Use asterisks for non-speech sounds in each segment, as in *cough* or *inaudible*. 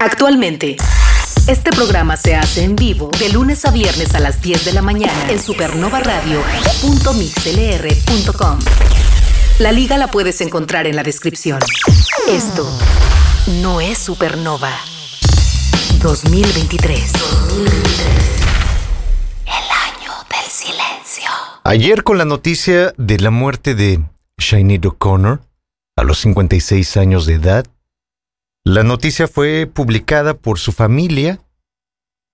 Actualmente, este programa se hace en vivo de lunes a viernes a las 10 de la mañana en supernovaradio.mixlr.com. La liga la puedes encontrar en la descripción. Esto no es Supernova 2023. 2023. El año del silencio. Ayer con la noticia de la muerte de Sinead O'Connor a los 56 años de edad, la noticia fue publicada por su familia.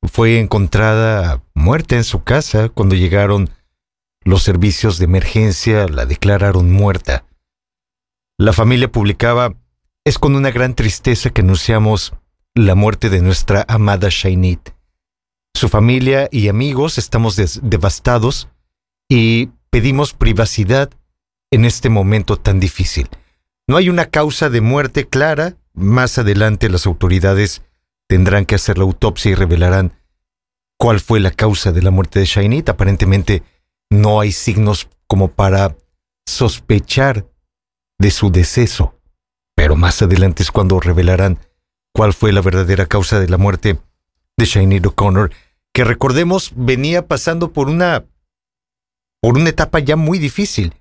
Fue encontrada muerta en su casa cuando llegaron los servicios de emergencia, la declararon muerta. La familia publicaba, es con una gran tristeza que anunciamos la muerte de nuestra amada Shainit. Su familia y amigos estamos devastados y pedimos privacidad en este momento tan difícil. No hay una causa de muerte clara, más adelante las autoridades tendrán que hacer la autopsia y revelarán cuál fue la causa de la muerte de Shainit. Aparentemente no hay signos como para sospechar de su deceso, pero más adelante es cuando revelarán cuál fue la verdadera causa de la muerte de Shainit O'Connor, que recordemos venía pasando por una por una etapa ya muy difícil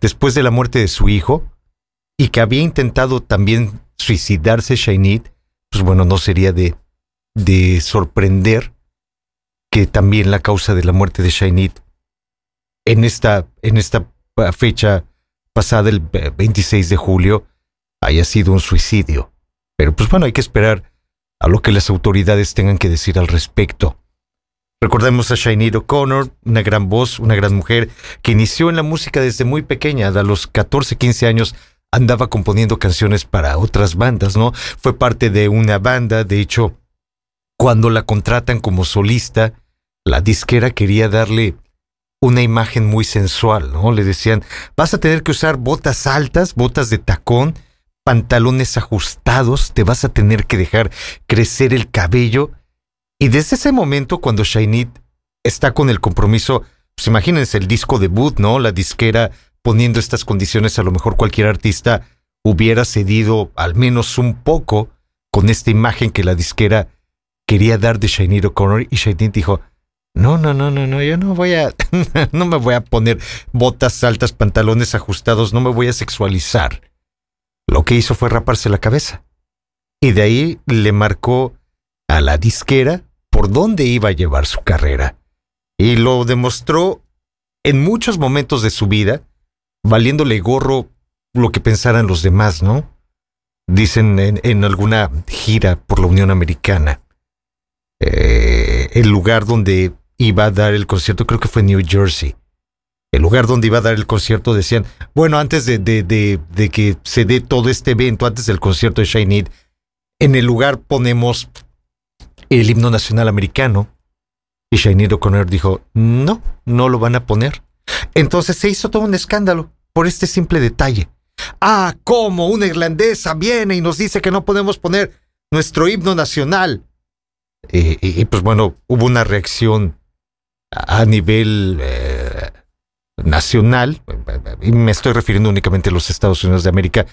después de la muerte de su hijo y que había intentado también suicidarse Shainid, pues bueno, no sería de, de sorprender que también la causa de la muerte de Shainid en esta, en esta fecha pasada, el 26 de julio, haya sido un suicidio. Pero pues bueno, hay que esperar a lo que las autoridades tengan que decir al respecto. Recordemos a Shainid O'Connor, una gran voz, una gran mujer, que inició en la música desde muy pequeña, a los 14, 15 años, andaba componiendo canciones para otras bandas, ¿no? Fue parte de una banda, de hecho, cuando la contratan como solista, la disquera quería darle una imagen muy sensual, ¿no? Le decían, vas a tener que usar botas altas, botas de tacón, pantalones ajustados, te vas a tener que dejar crecer el cabello. Y desde ese momento, cuando Shainit está con el compromiso, pues imagínense el disco debut, ¿no? La disquera poniendo estas condiciones, a lo mejor cualquier artista hubiera cedido al menos un poco con esta imagen que la disquera quería dar de Shiny O'Connor y Shiny dijo, no, no, no, no, no, yo no voy a, *laughs* no me voy a poner botas altas, pantalones ajustados, no me voy a sexualizar. Lo que hizo fue raparse la cabeza. Y de ahí le marcó a la disquera por dónde iba a llevar su carrera. Y lo demostró en muchos momentos de su vida, valiéndole gorro lo que pensaran los demás, ¿no? Dicen en, alguna gira por la Unión Americana. Eh, el lugar donde iba a dar el concierto, creo que fue New Jersey. El lugar donde iba a dar el concierto decían, bueno, antes de, que se dé todo este evento, antes del concierto de Shine en el lugar ponemos el himno nacional americano. Y Shane O'Connor dijo, no, no lo van a poner. Entonces se hizo todo un escándalo por este simple detalle. Ah, cómo una irlandesa viene y nos dice que no podemos poner nuestro himno nacional. Y, pues bueno, hubo una reacción a nivel eh, nacional, y me estoy refiriendo únicamente a los Estados Unidos de América,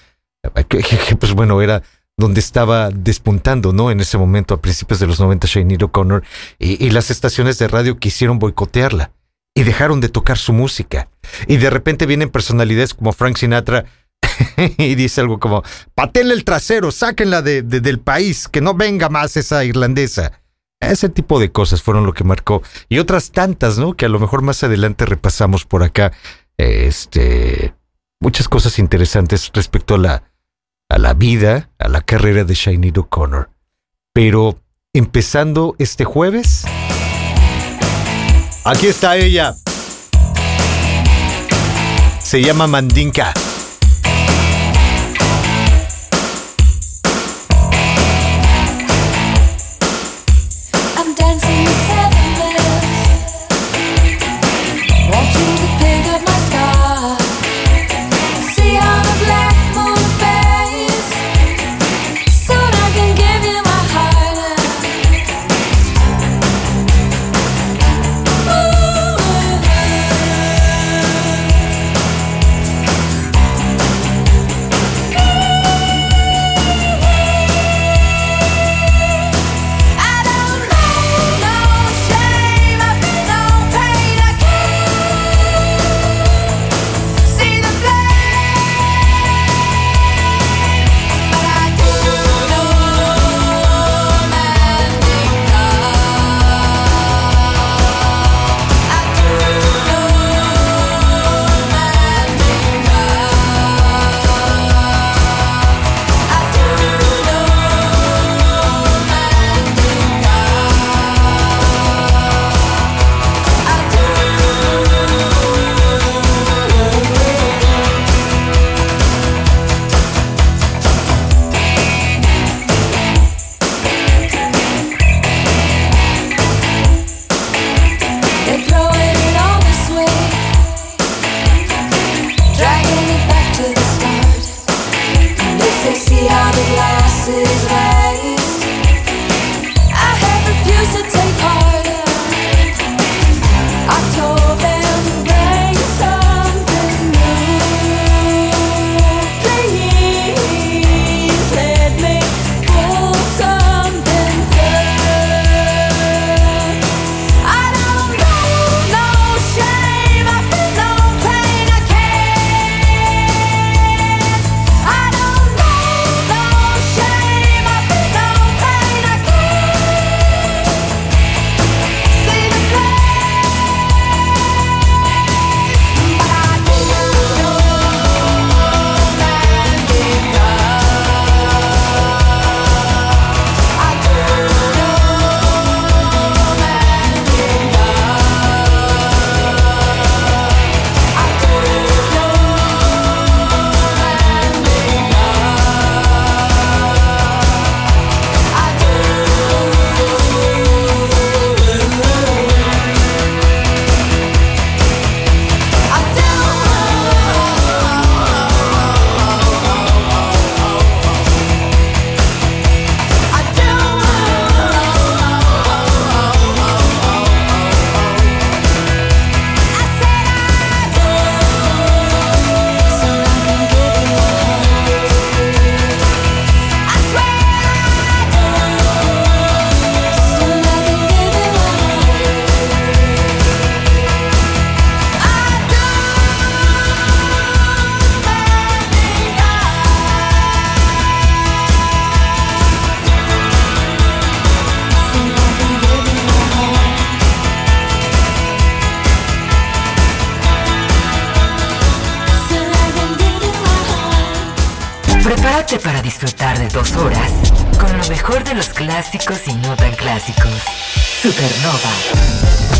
que, pues bueno, era donde estaba despuntando, ¿no? En ese momento, a principios de los 90, Shane O'Connor, y, y las estaciones de radio quisieron boicotearla y dejaron de tocar su música. Y de repente vienen personalidades como Frank Sinatra *laughs* y dice algo como, patenle el trasero, sáquenla de, del país, que no venga más esa irlandesa. Ese tipo de cosas fueron lo que marcó. Y otras tantas, ¿no? Que a lo mejor más adelante repasamos por acá. Este. Muchas cosas interesantes respecto a la, a la vida, a la carrera de Sinead O'Connor. Pero empezando este jueves. Aquí está ella. Se llama Mandinka. Clásicos y no tan clásicos. Supernova.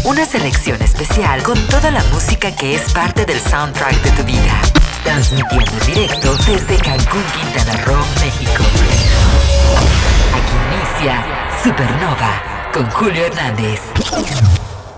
Una selección especial con toda la música que es parte del soundtrack de tu vida. Transmitiendo en directo desde Cancún, Quintana Roo, México. Aquí inicia Supernova con Julio Hernández.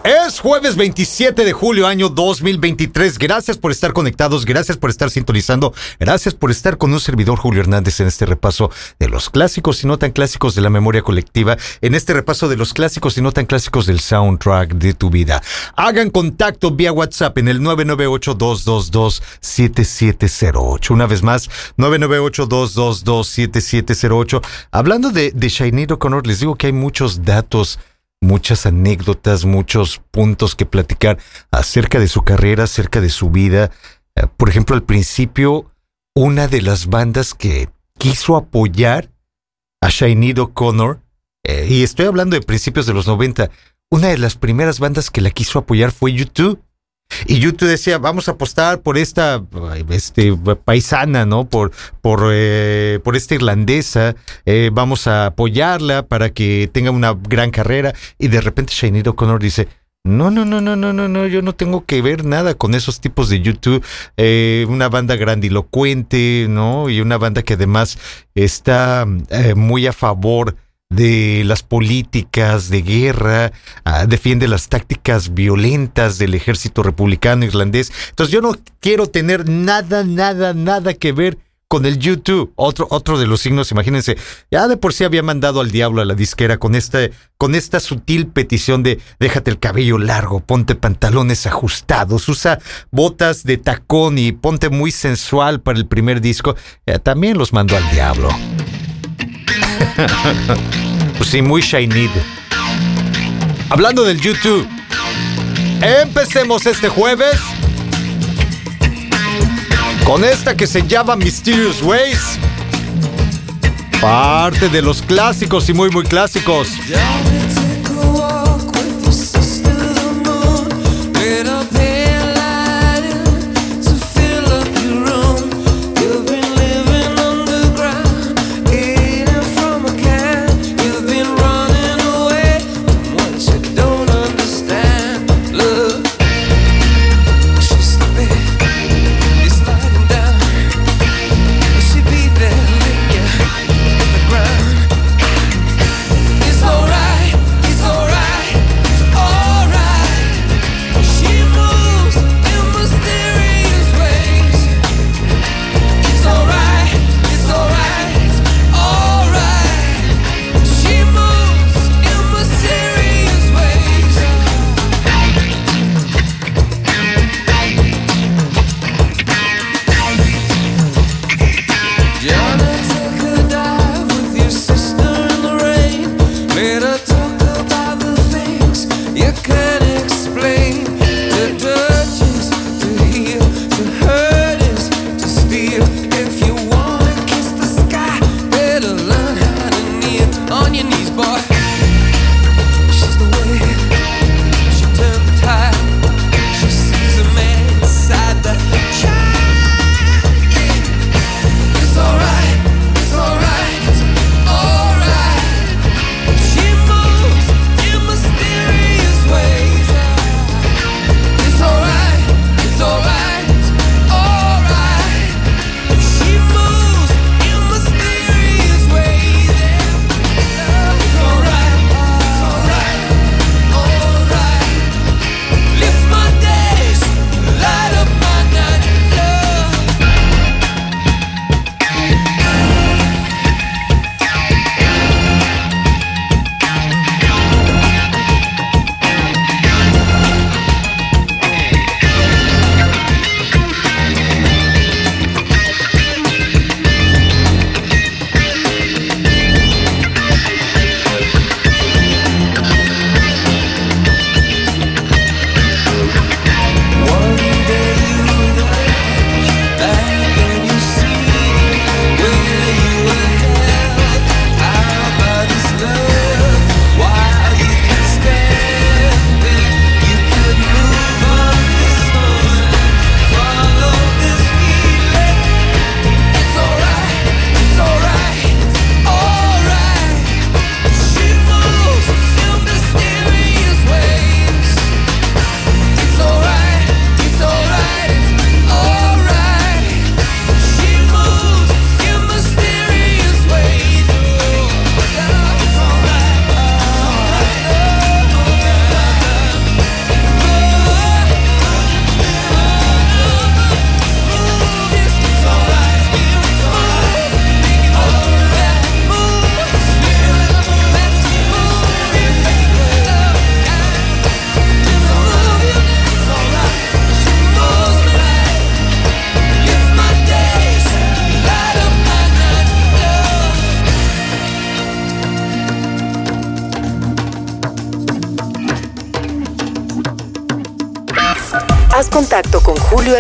Es jueves 27 de julio, año 2023. Gracias por estar conectados, gracias por estar sintonizando, gracias por estar con un servidor Julio Hernández en este repaso de los clásicos y no tan clásicos de la memoria colectiva, en este repaso de los clásicos y no tan clásicos del soundtrack de tu vida. Hagan contacto vía WhatsApp en el 998-222-7708. Una vez más, 998-222-7708. Hablando de, de Shainid O'Connor, les digo que hay muchos datos muchas anécdotas, muchos puntos que platicar acerca de su carrera, acerca de su vida. Eh, por ejemplo, al principio, una de las bandas que quiso apoyar a Shainid O'Connor, eh, y estoy hablando de principios de los 90, una de las primeras bandas que la quiso apoyar fue YouTube. Y YouTube decía, vamos a apostar por esta este, paisana, ¿no? Por, por, eh, por esta irlandesa, eh, vamos a apoyarla para que tenga una gran carrera. Y de repente Shainid O'Connor dice, no, no, no, no, no, no, no, yo no tengo que ver nada con esos tipos de YouTube. Eh, una banda grandilocuente, ¿no? Y una banda que además está muy a favor de las políticas de guerra, ah, defiende las tácticas violentas del ejército republicano irlandés. Entonces yo no quiero tener nada, nada, nada que ver con el YouTube. Otro, otro de los signos, imagínense, ya de por sí había mandado al diablo a la disquera con esta, con esta sutil petición de déjate el cabello largo, ponte pantalones ajustados, usa botas de tacón y ponte muy sensual para el primer disco. también los mandó al diablo. Pues *laughs* sí, muy shiny. Hablando del YouTube, empecemos este jueves con esta que se llama Mysterious Ways. Parte de los clásicos y muy, muy clásicos.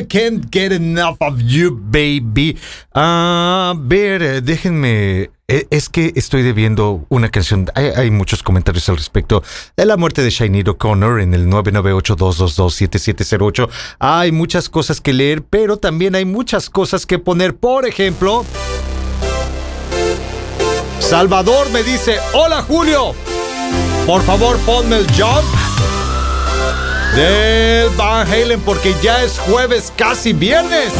Uh, Can't Get Enough of You, Baby. A ver, eh, déjenme. Eh, es que estoy debiendo una canción. Hay, muchos comentarios al respecto de la muerte de Shiny O'Connor en el 998-222-7708. Hay muchas cosas que leer, pero también hay muchas cosas que poner. Por ejemplo, Salvador me dice: Hola Julio, por favor ponme el jump del Van Halen porque ya es jueves, casi viernes.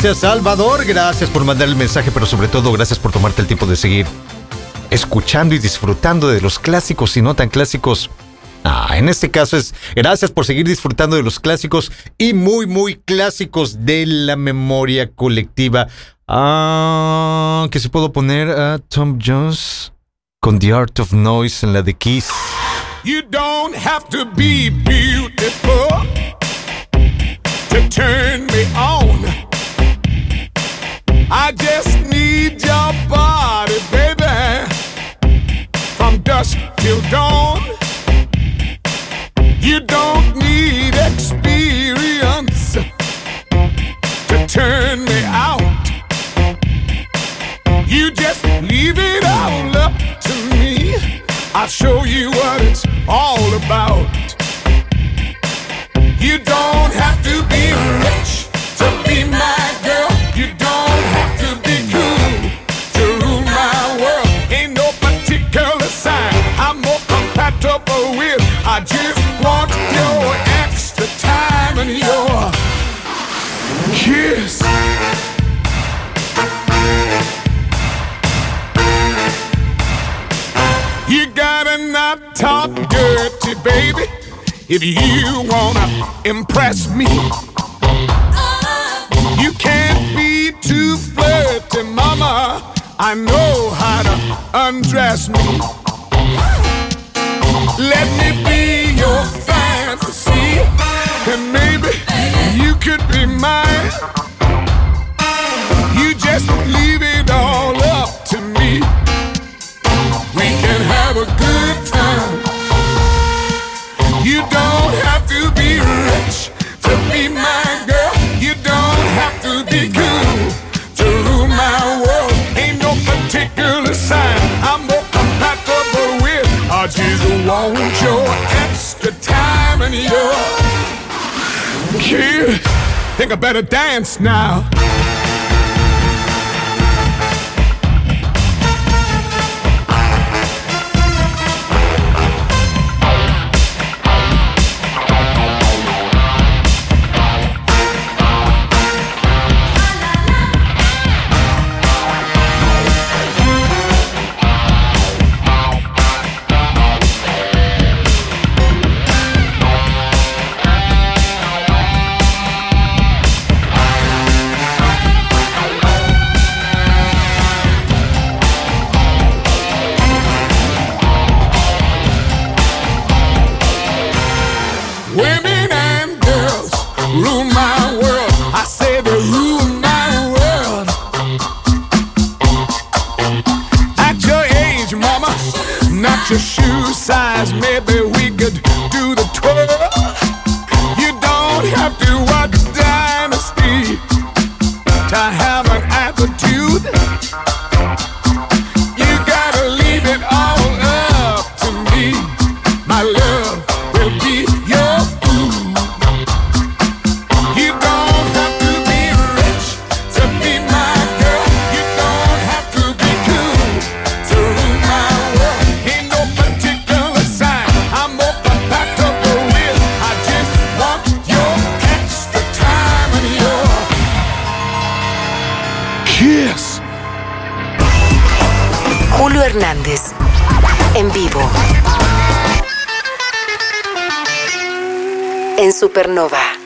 Gracias, Salvador. Gracias por mandar el mensaje, pero sobre todo, gracias por tomarte el tiempo de seguir escuchando y disfrutando de los clásicos y no tan clásicos. Ah, en este caso es gracias por seguir disfrutando de los clásicos y muy, muy clásicos de la memoria colectiva. Ah, que se puedo poner a Tom Jones con The Art of Noise en la de Kiss. You don't have to be beautiful to turn me on. If you wanna impress me. You can't be too flirty, mama. I know how to undress me. Let me be your fantasy, and maybe you could be mine. You just leave it all up to me. We can have a good time. You don't have to be rich to be my girl. You don't have to be cool to rule my world. Ain't no particular sign I'm more compatible with. I just want your extra time and your kid. Think I better dance now. Supernova.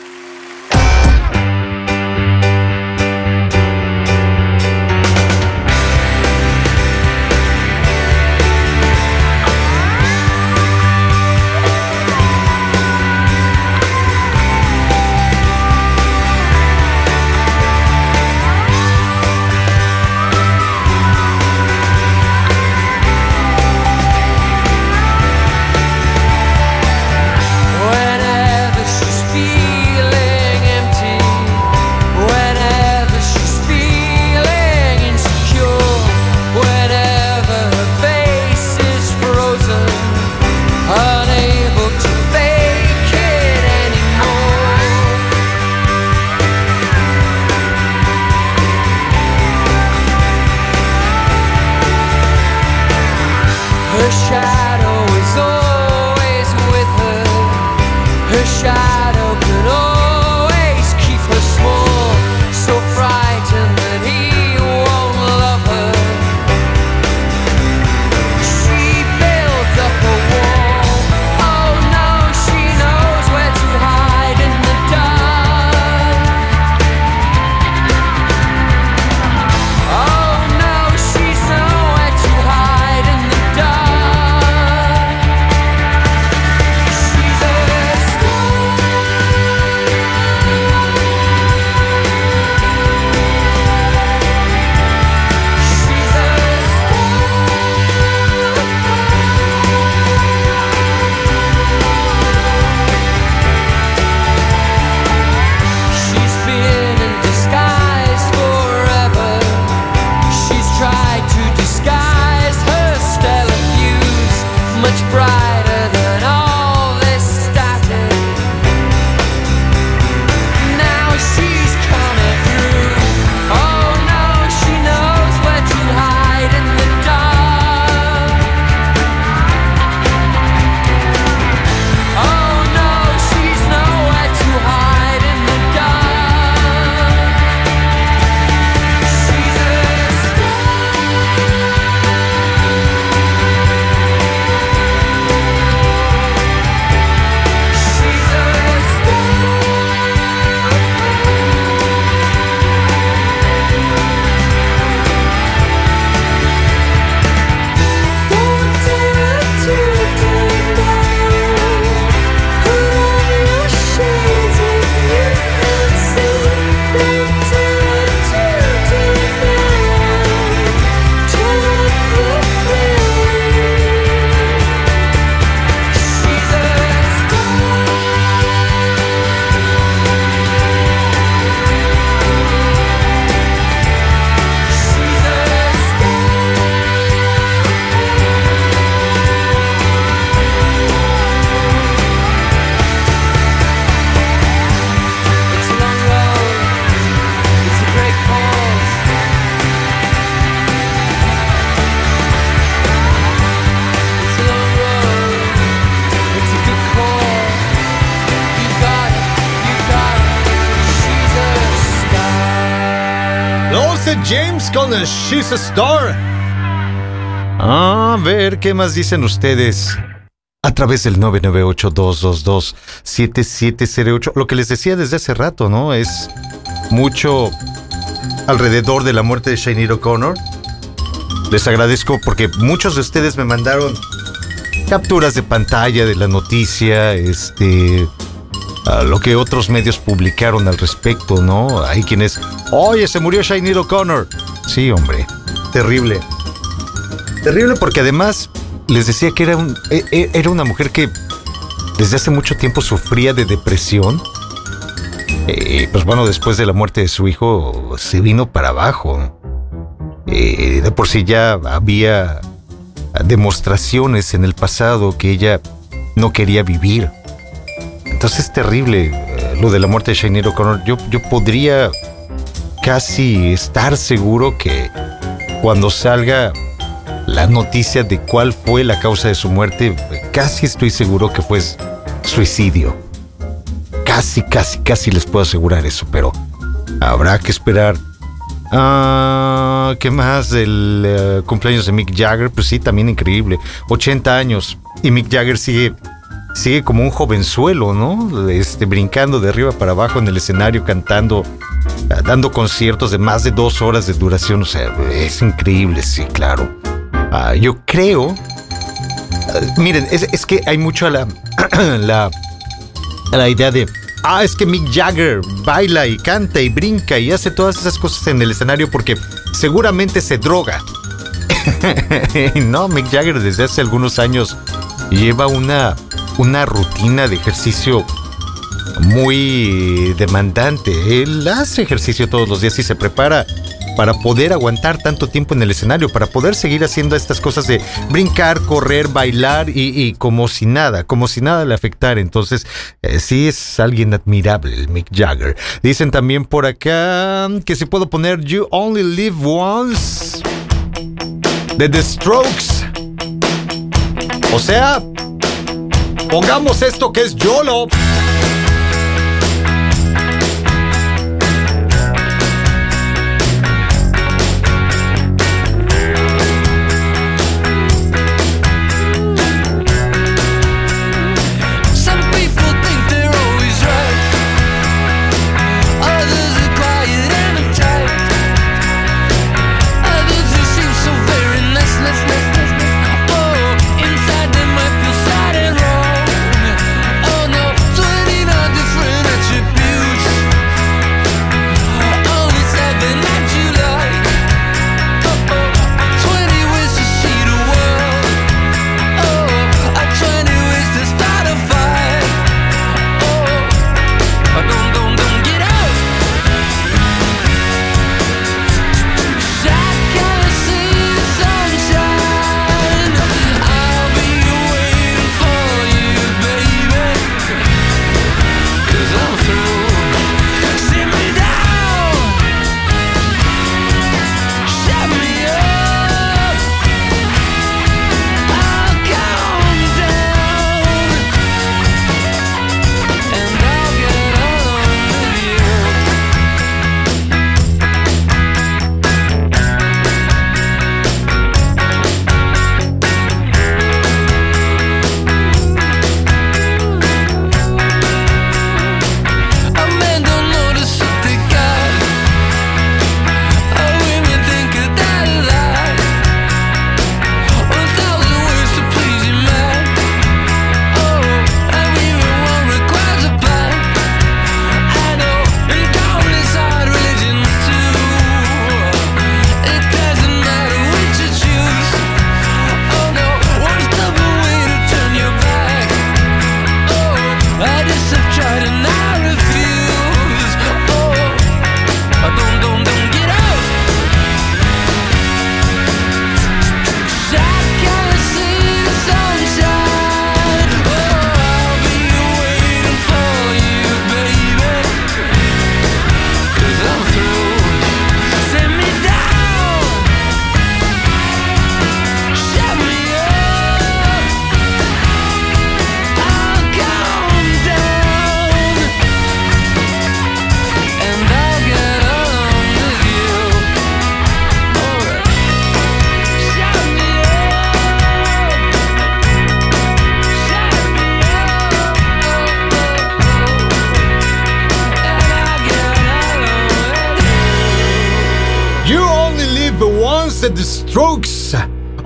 Etta James She's a Star. A ver, ¿qué más dicen ustedes? A través del 998-222-7708. Lo que les decía desde hace rato, ¿no? Es mucho alrededor de la muerte de Shiny O'Connor. Les agradezco porque muchos de ustedes me mandaron capturas de pantalla de la noticia, este, a lo que otros medios publicaron al respecto, ¿no? Hay quienes, oye, se murió Shiny O'Connor. Sí, hombre, terrible. Terrible porque además les decía que e, e, era una mujer que desde hace mucho tiempo sufría de depresión. Y pues bueno, después de la muerte de su hijo se vino para abajo. de por sí ya había demostraciones en el pasado que ella no quería vivir. Entonces es terrible eh, lo de la muerte de Shane O'Connor. Yo, yo podría casi estar seguro que cuando salga la noticia de cuál fue la causa de su muerte, casi estoy seguro que fue suicidio. Casi, casi, casi les puedo asegurar eso, pero habrá que esperar. Ah, ¿Qué más del eh, cumpleaños de Mick Jagger? Pues sí, también increíble. 80 años y Mick Jagger sigue sigue como un jovenzuelo, ¿no? Este, brincando de arriba para abajo en el escenario, cantando, dando conciertos de más de dos horas de duración. O sea, es increíble, sí, claro. Ah, yo creo. Ah, miren, es, que hay mucho a la, *clears throat* la, la idea de. Ah, es que Mick Jagger baila y canta y brinca y hace todas esas cosas en el escenario porque seguramente se droga. *laughs* no, Mick Jagger desde hace algunos años lleva una una rutina de ejercicio muy demandante. Él hace ejercicio todos los días y se prepara para poder aguantar tanto tiempo en el escenario, para poder seguir haciendo estas cosas de brincar, correr, bailar y, como si nada, como si nada le afectara. Entonces, eh, sí es alguien admirable, Mick Jagger. Dicen también por acá que si puedo poner You Only Live Once de The Strokes. O sea, Pongamos esto que es YOLO.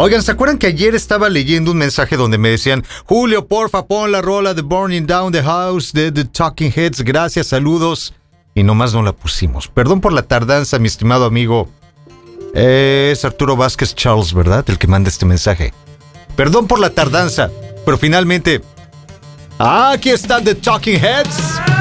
Oigan, ¿se acuerdan que ayer estaba leyendo un mensaje donde me decían, Julio, porfa, pon la rola de Burning Down the House de The Talking Heads, gracias, saludos. Y nomás no la pusimos. Perdón por la tardanza, mi estimado amigo. Es Arturo Vázquez Charles, ¿verdad? El que manda este mensaje. Perdón por la tardanza, pero finalmente... Aquí están The Talking Heads.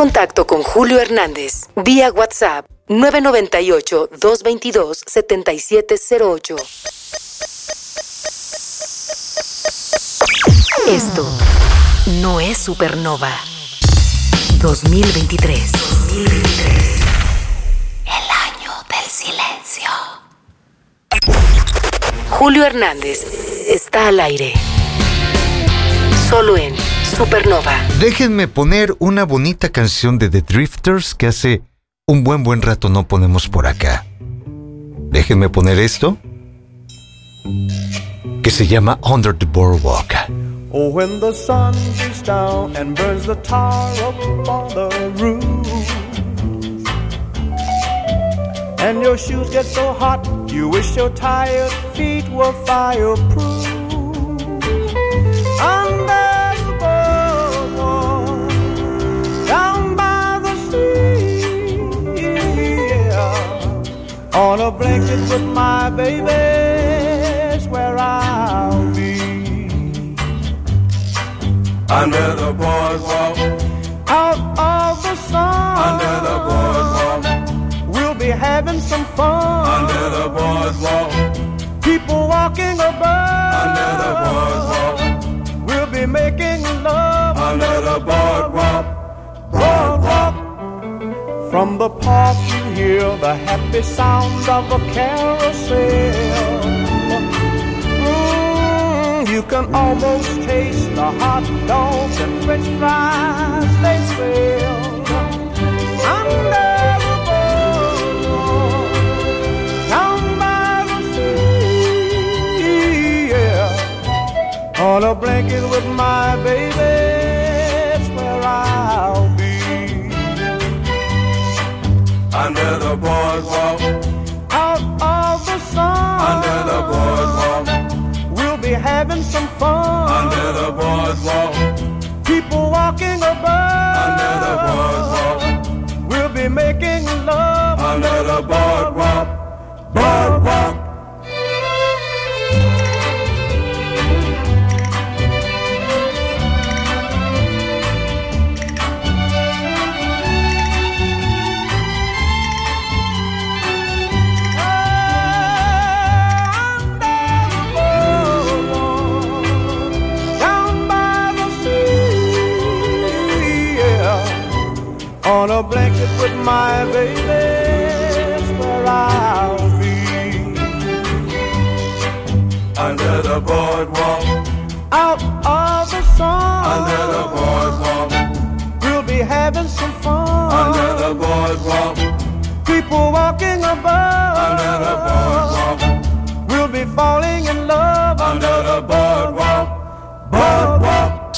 Contacto con Julio Hernández vía WhatsApp 998-222-7708. Esto no es Supernova 2023. 2023. El año del silencio. Julio Hernández está al aire. Solo en Supernova. Déjenme poner una bonita canción de The Drifters que hace un buen buen rato no ponemos por acá. Déjenme poner esto que se llama Under the Boardwalk. Oh, when the sun beats down and burns the tar up on the roof. And your shoes get so hot, you wish your tired feet were fireproof. A blanket with my baby's where I'll be. Under the boardwalk, Out of the sun, under the boardwalk, we'll be having some fun. under the boardwalk, People walking above, under the boardwalk, we'll be making love under the boardwalk. boardwalk. From the park hear the happy sounds of a carousel. Mm, you can almost taste the hot dogs and french fries they sell. Under the boardwalk, down by the sea, yeah. On a blanket with my baby, Under the boardwalk, Out of the sun, under the boardwalk, we'll be having some fun. under the boardwalk, People walking above, under the boardwalk, we'll be making love. Under the boardwalk, boardwalk. My baby, where I'll be. Under the boardwalk, Out of the sun, under the boardwalk, we'll be having some fun. under the boardwalk, People walking above, under the boardwalk, we'll be falling in love. Under the boardwalk, boardwalk.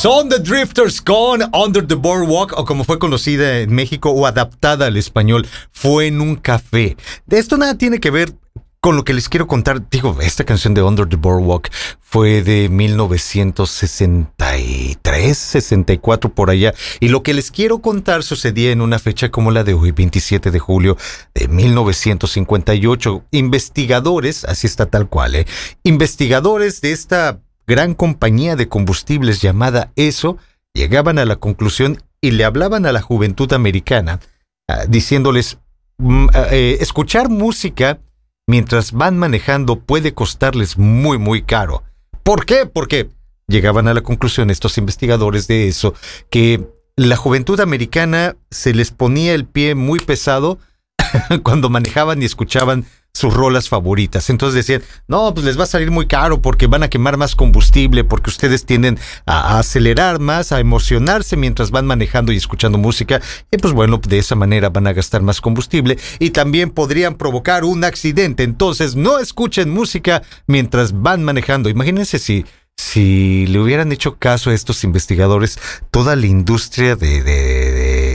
Son The Drifters con Under the Boardwalk, o como fue conocida en México o adaptada al español, fue en un café. De esto nada tiene que ver con lo que les quiero contar. Digo, esta canción de Under the Boardwalk fue de 1963, 64 por allá. Y lo que les quiero contar sucedía en una fecha como la de hoy, 27 de julio de 1958. Investigadores, así está tal cual, ¿eh? Investigadores de esta gran compañía de combustibles llamada ESO llegaban a la conclusión y le hablaban a la juventud americana ah, diciéndoles mm, ah, eh, escuchar música mientras van manejando puede costarles muy muy caro. ¿Por qué? Porque llegaban a la conclusión estos investigadores de eso que la juventud americana se les ponía el pie muy pesado *laughs* cuando manejaban y escuchaban sus rolas favoritas. Entonces decían, no, pues les va a salir muy caro porque van a quemar más combustible, porque ustedes tienden a, acelerar más, a emocionarse mientras van manejando y escuchando música. Y pues bueno, de esa manera van a gastar más combustible y también podrían provocar un accidente. Entonces no escuchen música mientras van manejando. Imagínense si si le hubieran hecho caso a estos investigadores, toda la industria de-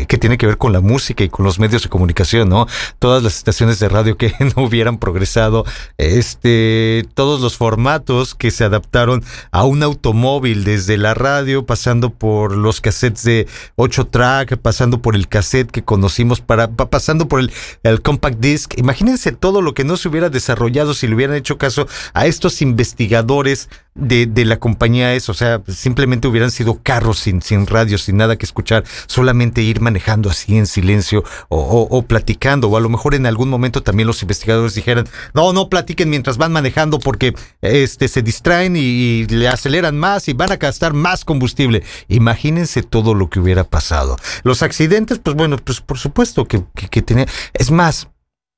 que tiene que ver con la música y con los medios de comunicación, ¿no? Todas las estaciones de radio que *laughs* no hubieran progresado, este, todos los formatos que se adaptaron a un automóvil, desde la radio, pasando por los cassettes de 8 track, pasando por el cassette que conocimos, para, pa- pasando por el, el compact disc. Imagínense todo lo que no se hubiera desarrollado si le hubieran hecho caso a estos investigadores de, de la compañía eso, o sea, simplemente hubieran sido carros sin, sin radio, sin nada que escuchar, solamente ir manejando así en silencio o, o- o platicando, o a lo mejor en algún momento también los investigadores dijeran, no, no platiquen mientras van manejando porque este se distraen y, y le aceleran más y van a gastar más combustible. Imagínense todo lo que hubiera pasado. Los accidentes, pues bueno, pues por supuesto que, que, que tenía, es más,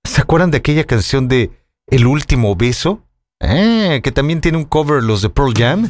¿se acuerdan de aquella canción de El último beso? Eh, que también tiene un cover los de Pearl Jam.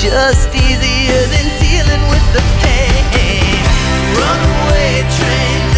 just easier than dealing with the pain. Runaway train.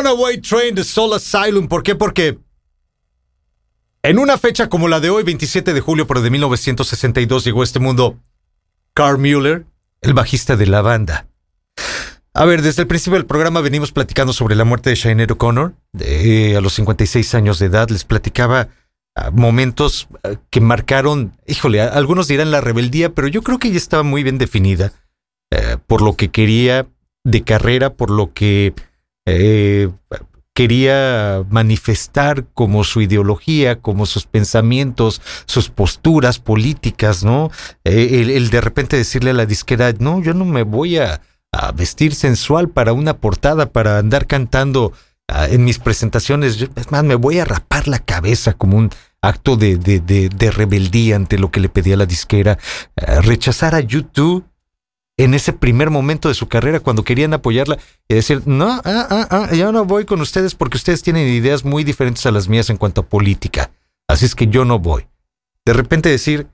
Runaway Train de Soul Asylum. ¿Por qué? Porque en una fecha como la de hoy, 27 de julio, pero de 1962, llegó a este mundo Carl Mueller, el bajista de la banda. A ver, desde el principio del programa venimos platicando sobre la muerte de Shiner O'Connor. Eh, a los 56 años de edad les platicaba ah, momentos ah, que marcaron, híjole, algunos dirán la rebeldía, pero yo creo que ella estaba muy bien definida eh, por lo que quería de carrera, por lo que eh, quería manifestar como su ideología, como sus pensamientos, sus posturas políticas, ¿no? Eh, el, de repente decirle a la disquera, no, yo no me voy a, vestir sensual para una portada, para andar cantando ah, en mis presentaciones, yo, es más, me voy a rapar la cabeza como un acto de, rebeldía ante lo que le pedía la disquera, eh, rechazar a YouTube en ese primer momento de su carrera cuando querían apoyarla y decir, no, ah, ah, ah, yo no voy con ustedes porque ustedes tienen ideas muy diferentes a las mías en cuanto a política. Así es que yo no voy. De repente decir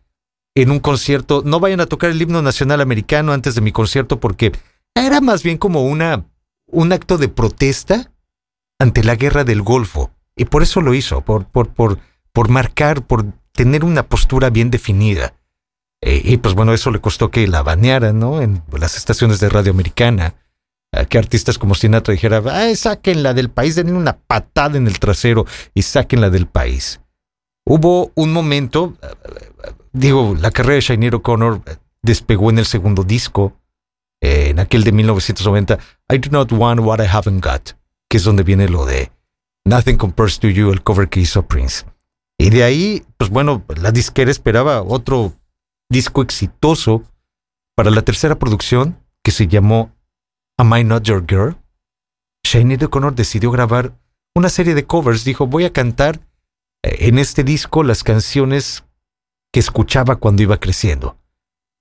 en un concierto, no vayan a tocar el himno nacional americano antes de mi concierto porque era más bien como una, un acto de protesta ante la guerra del Golfo. Y por eso lo hizo, por, por, por, por marcar, por tener una postura bien definida. Eh, y pues bueno, eso le costó que la banearan, ¿no? En las estaciones de radio americana. Eh, que artistas como Sinatra dijera, ay, sáquenla del país, denle una patada en el trasero y sáquenla del país. Hubo un momento, eh, digo, la carrera de Shinier O'Connor despegó en el segundo disco, eh, en aquel de 1990, I Do Not Want What I Haven't Got, que es donde viene lo de Nothing Compares to You, el cover que hizo Prince. Y de ahí, pues bueno, la disquera esperaba otro disco exitoso para la tercera producción que se llamó Am I Not Your Girl? Sinead O'Connor decidió grabar una serie de covers. Dijo, voy a cantar eh, en este disco las canciones que escuchaba cuando iba creciendo.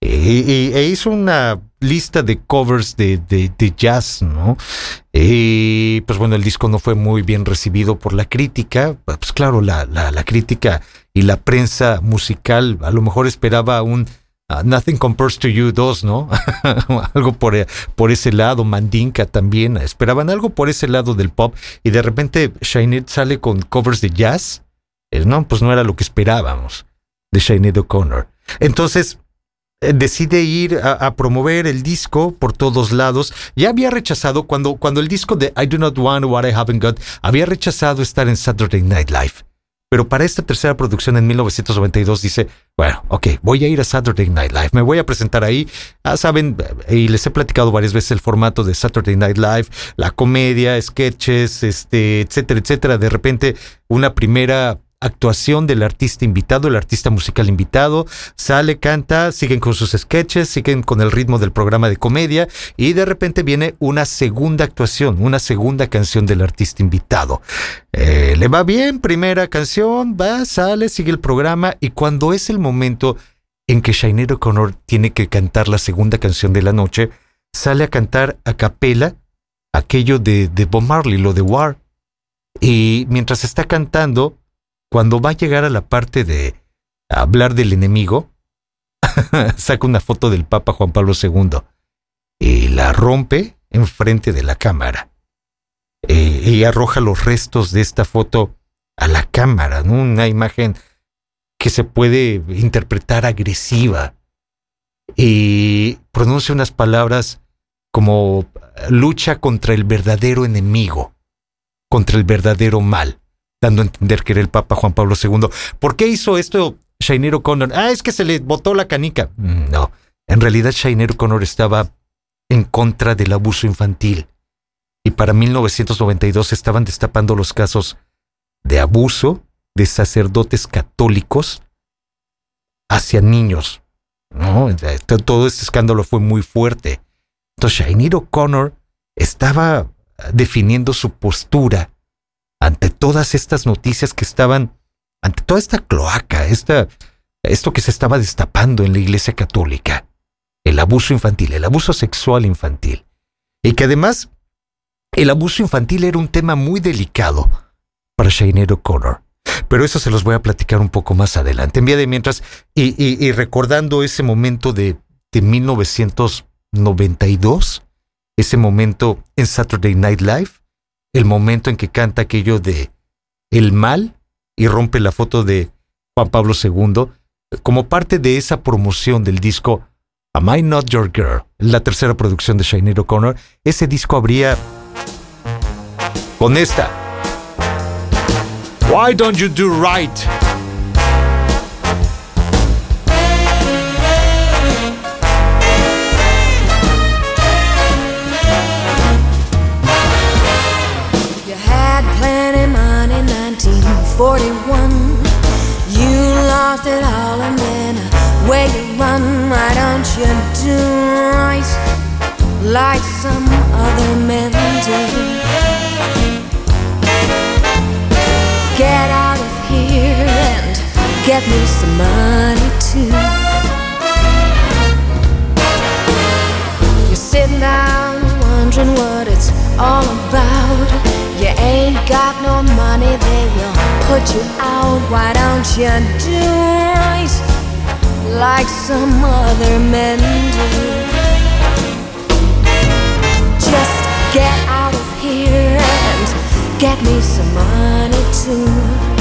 Y- e hizo una lista de covers de, de- de jazz, ¿no? Y pues bueno, el disco no fue muy bien recibido por la crítica. Pues claro, la, la, la crítica y la prensa musical a lo mejor esperaba un ah, Nothing Compares to You 2, ¿no? *laughs* algo por, eh, por ese lado, Mandinka también, esperaban algo por ese lado del pop y de repente Sinead sale con covers de jazz. Eh, no, pues no era lo que esperábamos de Sinead O'Connor. Entonces, eh, decide ir a, a promover el disco por todos lados. Ya había rechazado cuando, cuando el disco de I Do Not Want What I Haven't Got había rechazado estar en Saturday Night Live. Pero para esta tercera producción en 1992 dice, bueno, ok, voy a ir a Saturday Night Live, me voy a presentar ahí. Ah, saben, y les he platicado varias veces el formato de Saturday Night Live, la comedia, sketches, este, etcétera, etcétera. De repente, una primera actuación del artista invitado, el artista musical invitado, sale, canta, siguen con sus sketches, siguen con el ritmo del programa de comedia y de repente viene una segunda actuación, una segunda canción del artista invitado. Eh, le va bien, primera canción, va, sale, sigue el programa y cuando es el momento en que Sinead O'Connor tiene que cantar la segunda canción de la noche, sale a cantar a capela aquello de, de Bob Marley, lo de War. Y mientras está cantando, cuando va a llegar a la parte de hablar del enemigo, *laughs* saca una foto del Papa Juan Pablo II y la rompe enfrente de la cámara. Eh, y arroja los restos de esta foto a la cámara. Una imagen que se puede interpretar agresiva. Y pronuncia unas palabras como lucha contra el verdadero enemigo, contra el verdadero mal dando a entender que era el Papa Juan Pablo II. ¿Por qué hizo esto Sinead O'Connor? Ah, es que se le botó la canica. Mm, No, en realidad Sinead O'Connor estaba en contra del abuso infantil. Y para 1992 se estaban destapando los casos de abuso de sacerdotes católicos hacia niños. ¿no? Todo este escándalo fue muy fuerte. Entonces Sinead O'Connor estaba definiendo su postura ante todas estas noticias que estaban, ante toda esta cloaca, esta, esto que se estaba destapando en la Iglesia Católica, el abuso infantil, el abuso sexual infantil, y que además el abuso infantil era un tema muy delicado para Sinead O'Connor. Pero eso se los voy a platicar un poco más adelante. En vía de mientras, y, y- y recordando ese momento de, de 1992, ese momento en Saturday Night Live, el momento en que canta aquello de el mal y rompe la foto de Juan Pablo II, como parte de esa promoción del disco Am I Not Your Girl, la tercera producción de Sinead O'Connor, ese disco habría con esta. Why don't you do right? Lost it all and then uh, where you run, why don't you do right like some other men do? Get out of here and get me some money too. You're sitting down wondering what it's all about. Ain't got no money, they will put you out. Why don't you do right like some other men do? Just get out of here and get me some money too.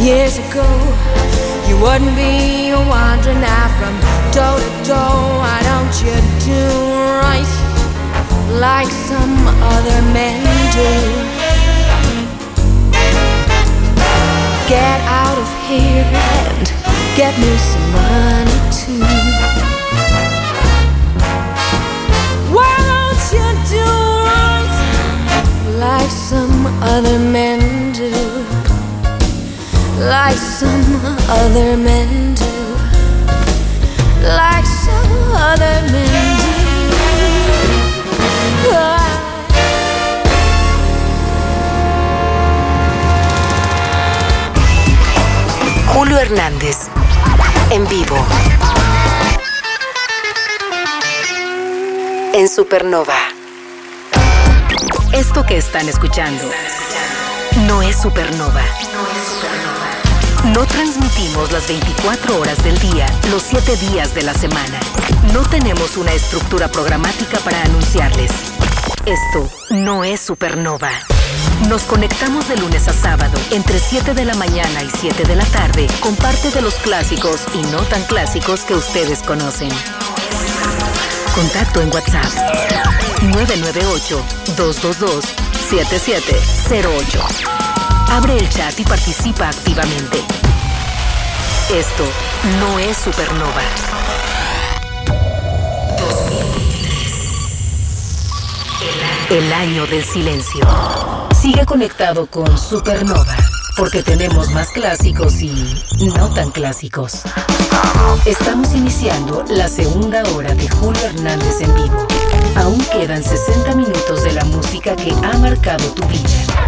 Years ago, you wouldn't be wandering now from door to door. Why don't you do right like some other men do? Get out of here and get me some money too. Why don't you do right? like some other men do, like some other men do, like some other men do. Julio Hernández, en vivo. En Supernova. Esto que están escuchando no es Supernova. No transmitimos las 24 horas del día, los 7 días de la semana. No tenemos una estructura programática para anunciarles. Esto no es Supernova. Nos conectamos de lunes a sábado entre 7 de la mañana y 7 de la tarde con parte de los clásicos y no tan clásicos que ustedes conocen. Contacto en WhatsApp 998-222-7708. Abre el chat y participa activamente. Esto no es Supernova. 2023. El año del silencio. Sigue conectado con Supernova, porque tenemos más clásicos y no tan clásicos. Estamos iniciando la segunda hora de Julio Hernández en vivo. Aún quedan 60 minutos de la música que ha marcado tu vida.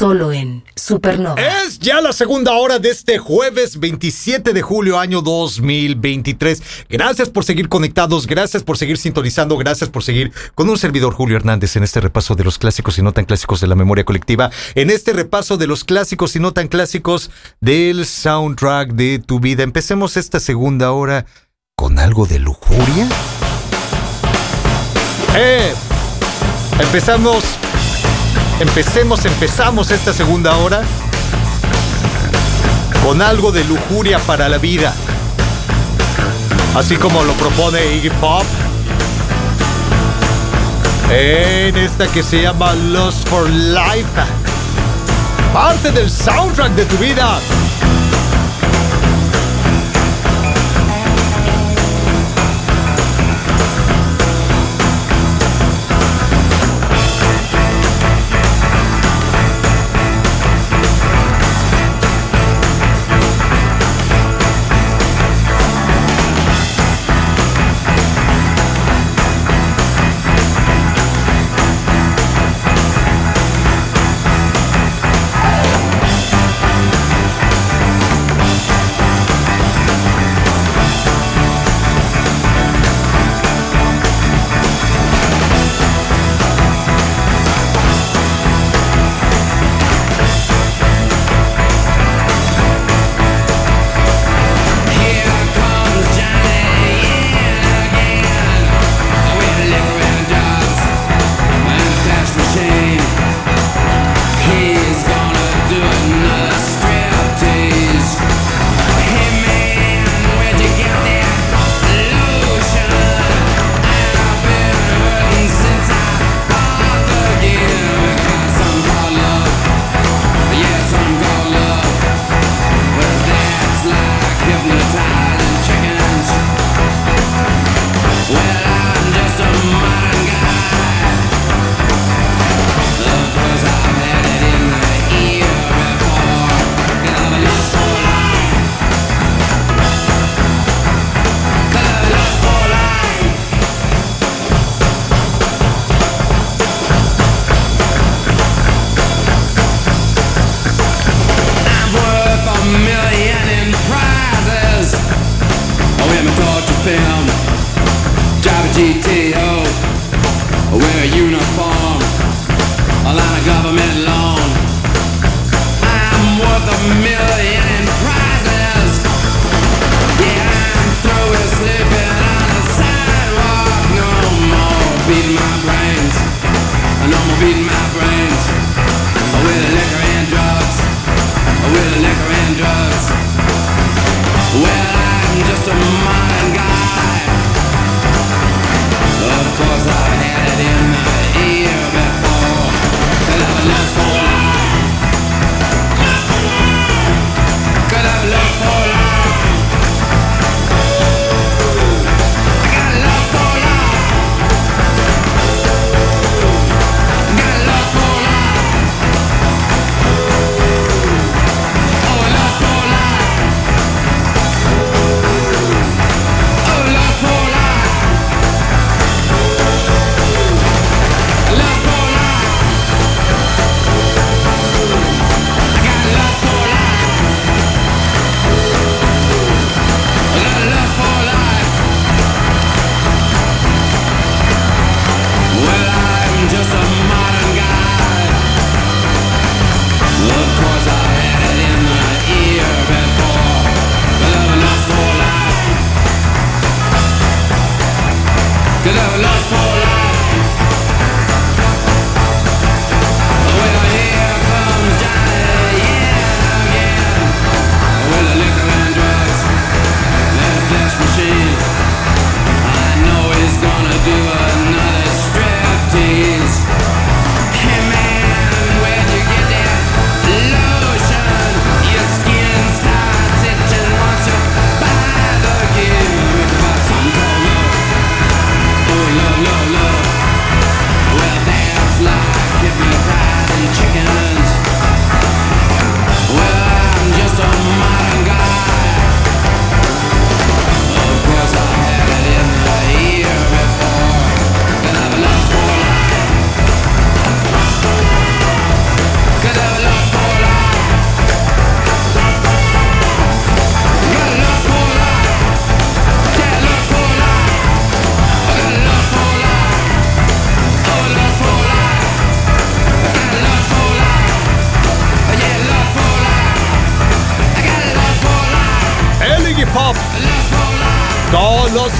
Solo en Supernova. Es ya la segunda hora de este jueves 27 de julio año 2023. Gracias por seguir conectados, gracias por seguir sintonizando, gracias por seguir con un servidor Julio Hernández en este repaso de los clásicos y no tan clásicos de la memoria colectiva, en este repaso de los clásicos y no tan clásicos del soundtrack de tu vida. Empecemos esta segunda hora con algo de lujuria. Eh, empezamos Empecemos, empezamos esta segunda hora con algo de lujuria para la vida. Así como lo propone Iggy Pop. En esta que se llama Lost for Life. Parte del soundtrack de tu vida.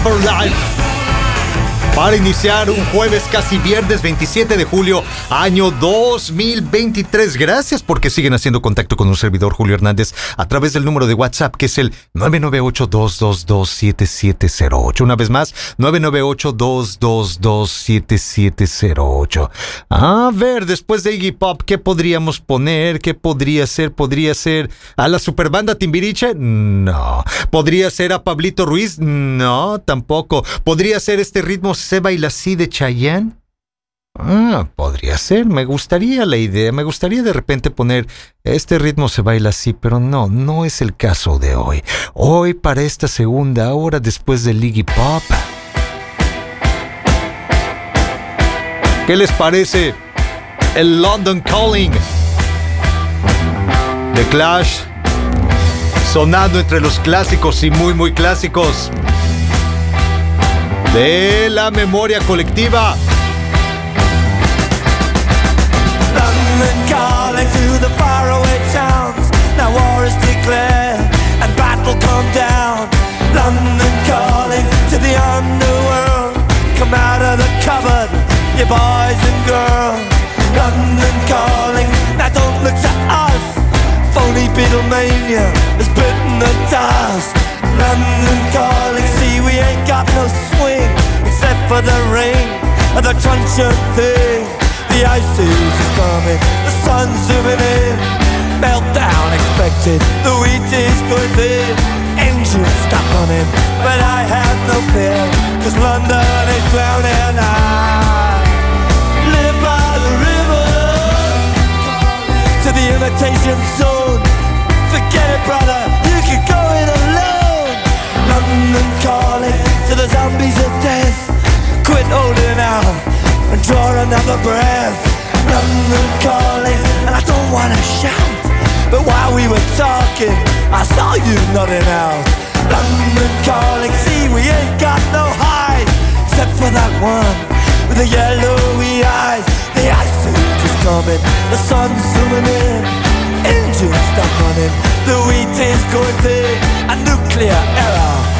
All Lost for Life. Para iniciar un jueves casi viernes 27 de julio, año 2023. Gracias porque siguen haciendo contacto con un servidor Julio Hernández a través del número de WhatsApp que es el 998-222-7708. Una vez más, 998-222-7708. A ver, después de Iggy Pop, ¿qué podríamos poner? ¿Qué podría ser? ¿Podría ser a la superbanda Timbiriche? No. ¿Podría ser a Pablito Ruiz? No, tampoco. ¿Podría ser este ritmo Se baila así de Chayanne? Ah, podría ser, me gustaría la idea, me gustaría de repente poner este ritmo se baila así, pero no, no es el caso de hoy. Hoy para esta segunda hora después del Iggy Pop. ¿Qué les parece? El London Calling. The Clash. Sonando entre los clásicos y muy muy clásicos. De la memoria colectiva. London calling to the faraway towns. Now war is declared and battle come down. London calling to the underworld. Come out of the cupboard, you boys and girls. London calling, now don't look to us. Phony Beatlemania has bitten the dust. London calling, we ain't got no swing except for the rain and the truncheon thing. The ice is coming, the sun's zooming in. Meltdown expected, the wheat is going thin. Engines stop running, but I have no fear, cause London is drowning. I live by the river to the imitation zone. Forget it, brother, you can go alone. London calling to the zombies of death. Quit holding out and draw another breath. London calling, and I don't wanna shout. But while we were talking, I saw you nodding out. London calling, see we ain't got no hide except for that one with the yellowy eyes. The ice suit is coming, the sun's zooming in, engines stop running, the wheat is going thick, a nuclear error.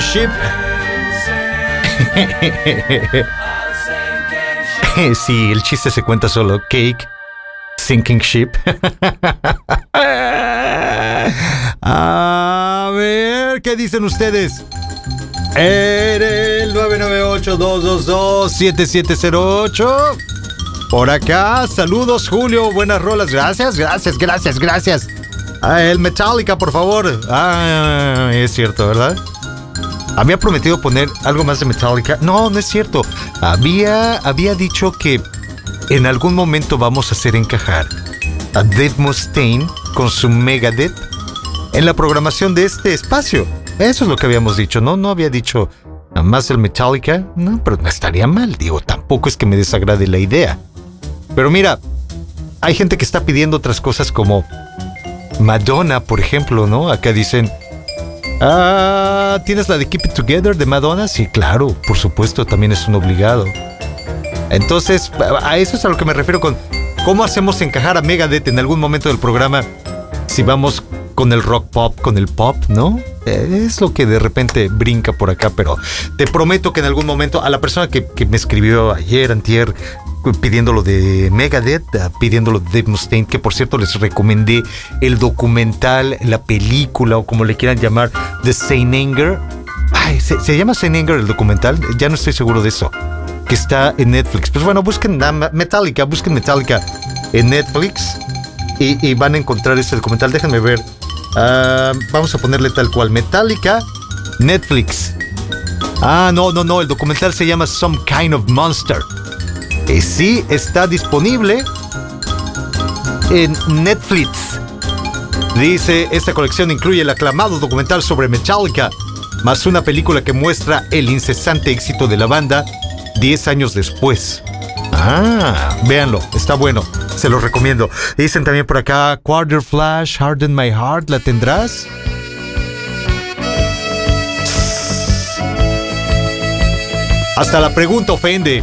Ship. *laughs* sí, el chiste se cuenta solo. Cake. Sinking ship. *laughs* A ver, ¿qué dicen ustedes? El 998-222-7708. Por acá, saludos Julio, buenas rolas, gracias, gracias, gracias, gracias. Ah, el Metallica, por favor. Ah, es cierto, ¿verdad? Había prometido poner algo más de Metallica. No, no es cierto. Había, había dicho que en algún momento vamos a hacer encajar a Dave Mustaine con su Megadeth en la programación de este espacio. Eso es lo que habíamos dicho, ¿no? No había dicho nada más el Metallica. No, pero no estaría mal. Digo, tampoco es que me desagrade la idea. Pero mira, hay gente que está pidiendo otras cosas como Madonna, por ejemplo, ¿no? Acá dicen, ah, ¿tienes la de Keep It Together de Madonna? Sí, claro, por supuesto, también es un obligado. Entonces, a eso es a lo que me refiero con cómo hacemos encajar a Megadeth en algún momento del programa si vamos con el rock pop, con el pop, ¿no? Es lo que de repente brinca por acá, pero te prometo que en algún momento a la persona que, que me escribió ayer, antier, pidiéndolo de Megadeth, ah, pidiéndolo de Dave Mustaine, que por cierto les recomendé el documental, la película o como le quieran llamar, The Saint Anger. Ay, ¿se, llama Saint Anger el documental? Ya no estoy seguro de eso. Que está en Netflix. Pues bueno, busquen Metallica, busquen Metallica en Netflix y, y van a encontrar ese documental. Déjenme ver. Ah, vamos a ponerle tal cual. Metallica, Netflix. Ah, no, no, no. El documental se llama Some Kind of Monster. Y sí está disponible en Netflix. Dice, esta colección incluye el aclamado documental sobre Metallica, más una película que muestra el incesante éxito de la banda 10 años después. Ah, véanlo, está bueno, se lo recomiendo. Dicen también por acá, Quarter Flash, Harden My Heart, ¿la tendrás? Hasta la pregunta ofende.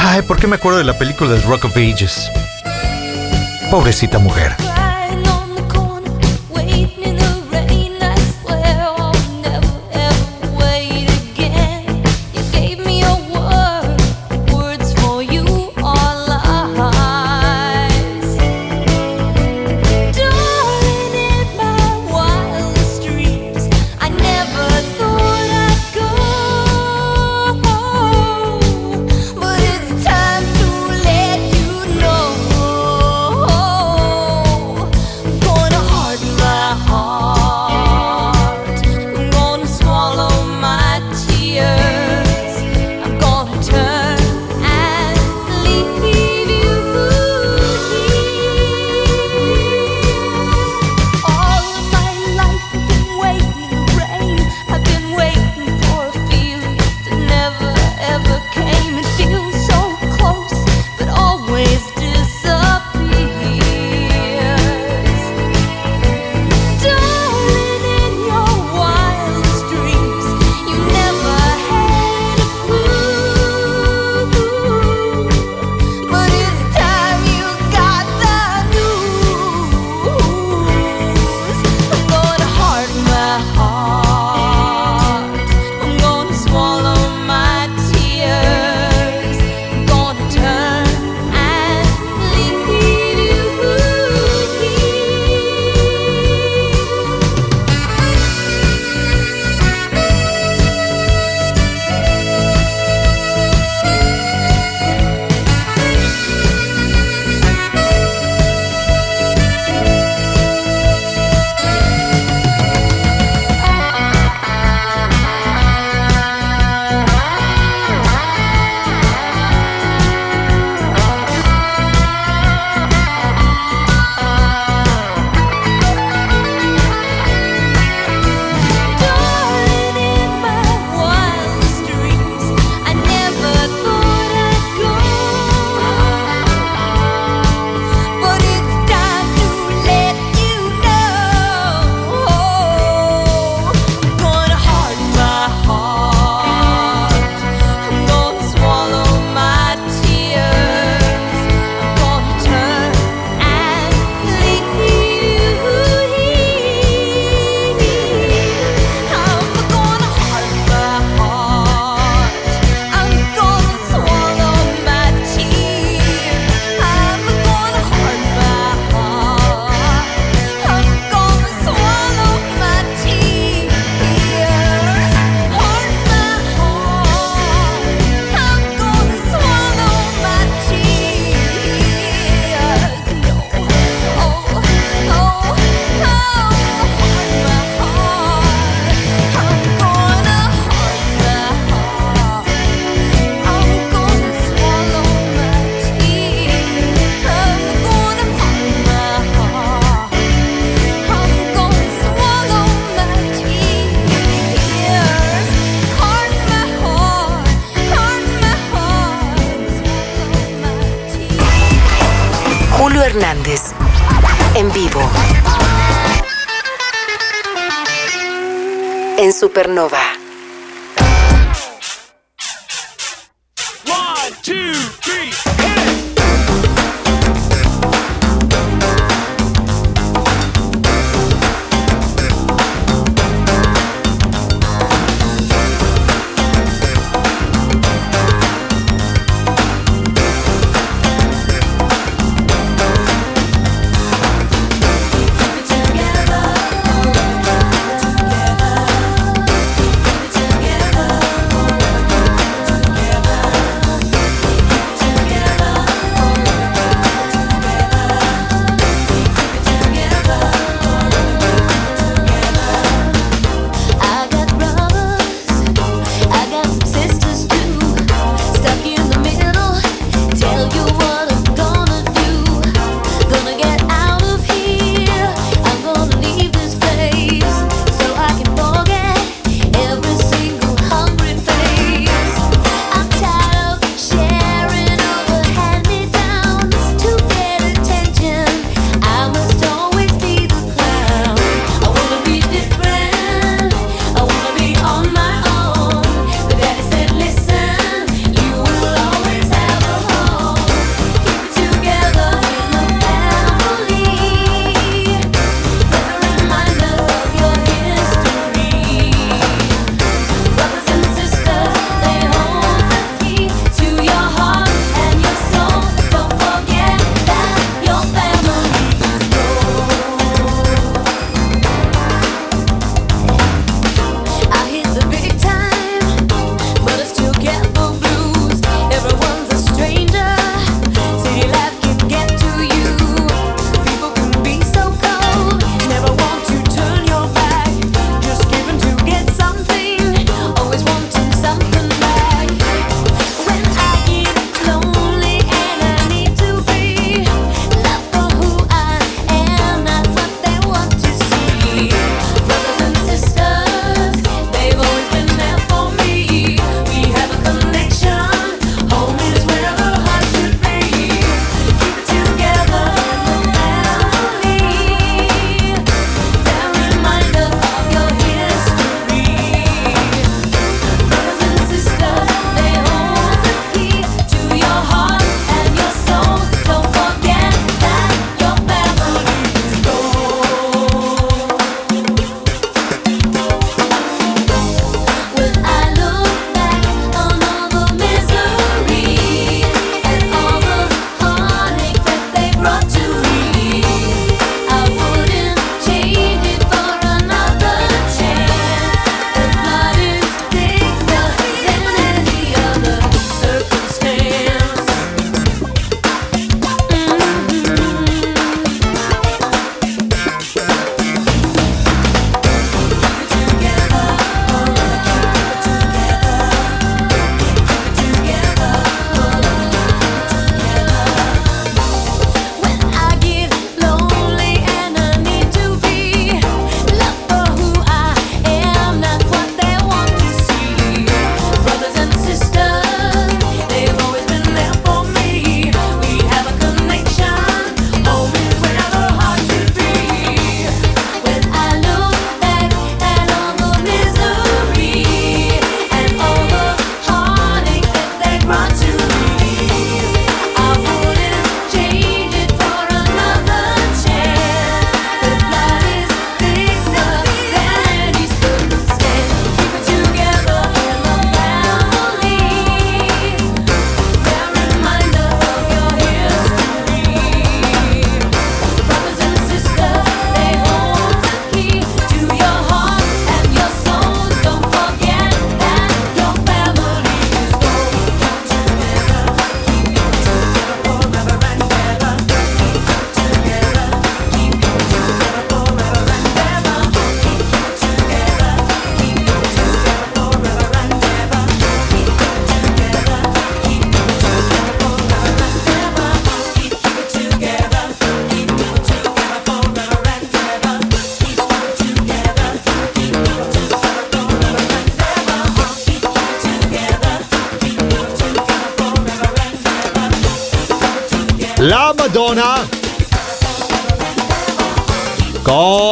Ay, ¿por qué me acuerdo de la película del Rock of Ages? Pobrecita mujer.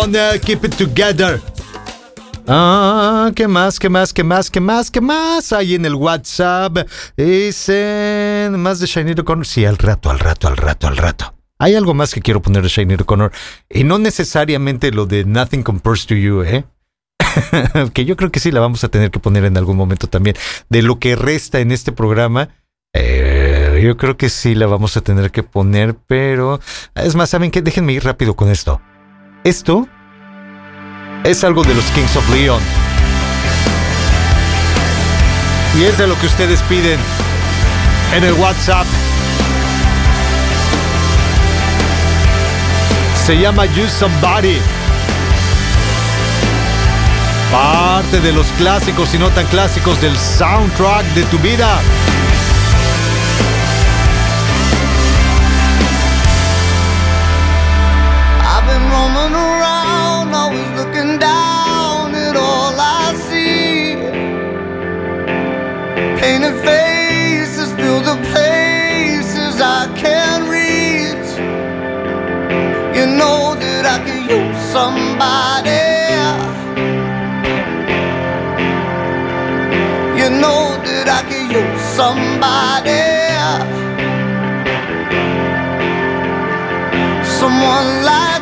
Keep It Together. Ah, ¿qué más, qué más, qué más, qué más, qué más hay en el WhatsApp? Dicen más de Shiny O'Connor. Sí, al rato, al rato, al rato, al rato. Hay algo más que quiero poner de Shiny O'Connor. Y no necesariamente lo de Nothing Compares to You, ¿eh? *laughs* que yo creo que sí la vamos a tener que poner en algún momento también. De lo que resta en este programa, eh, yo creo que sí la vamos a tener que poner, pero es más, ¿saben qué? Déjenme ir rápido con esto. Esto es algo de los Kings of Leon. Y es de lo que ustedes piden en el WhatsApp. Se llama You Somebody. Parte de los clásicos y no tan clásicos del soundtrack de tu vida. Painted faces fill the places I can't reach. You know that I could use somebody. You know that I could use somebody. Someone like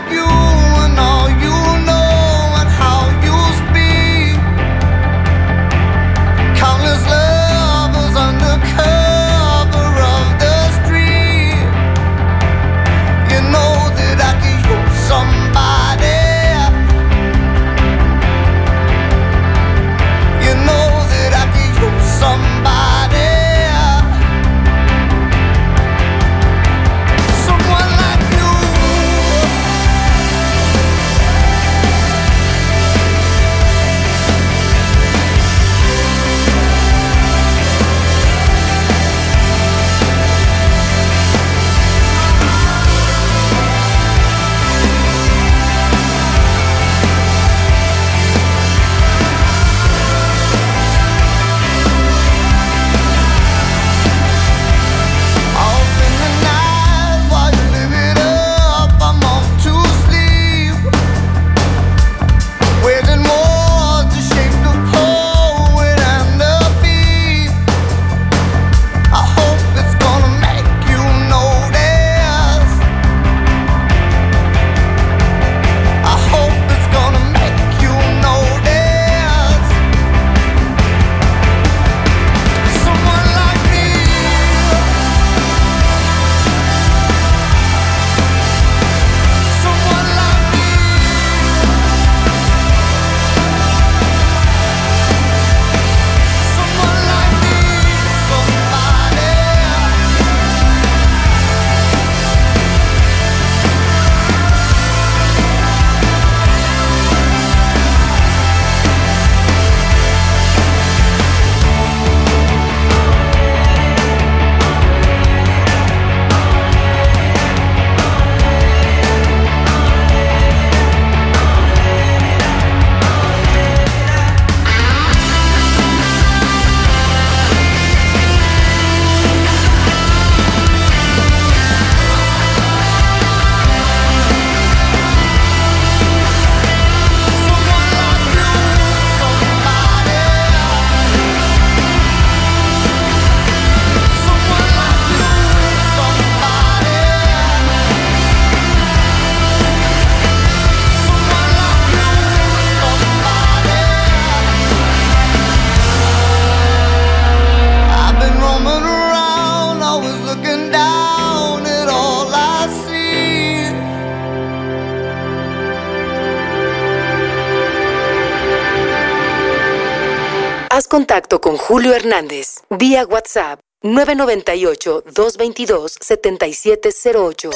contacto con Julio Hernández vía WhatsApp 998-222-7708.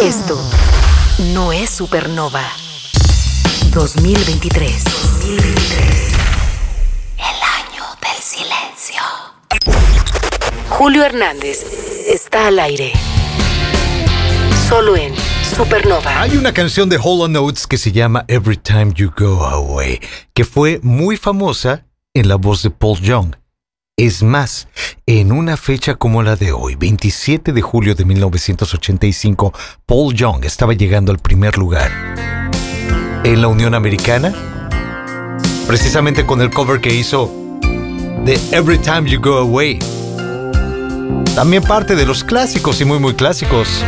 Esto no es Supernova 2023. 2023. El año del silencio. Julio Hernández está al aire. Solo en Supernova. Hay una canción de Hall Notes que se llama Every Time You Go Away, que fue muy famosa en la voz de Paul Young. Es más, en una fecha como la de hoy, 27 de julio de 1985, Paul Young estaba llegando al primer lugar. En la Unión Americana, precisamente con el cover que hizo de Every Time You Go Away. También parte de los clásicos y muy muy clásicos.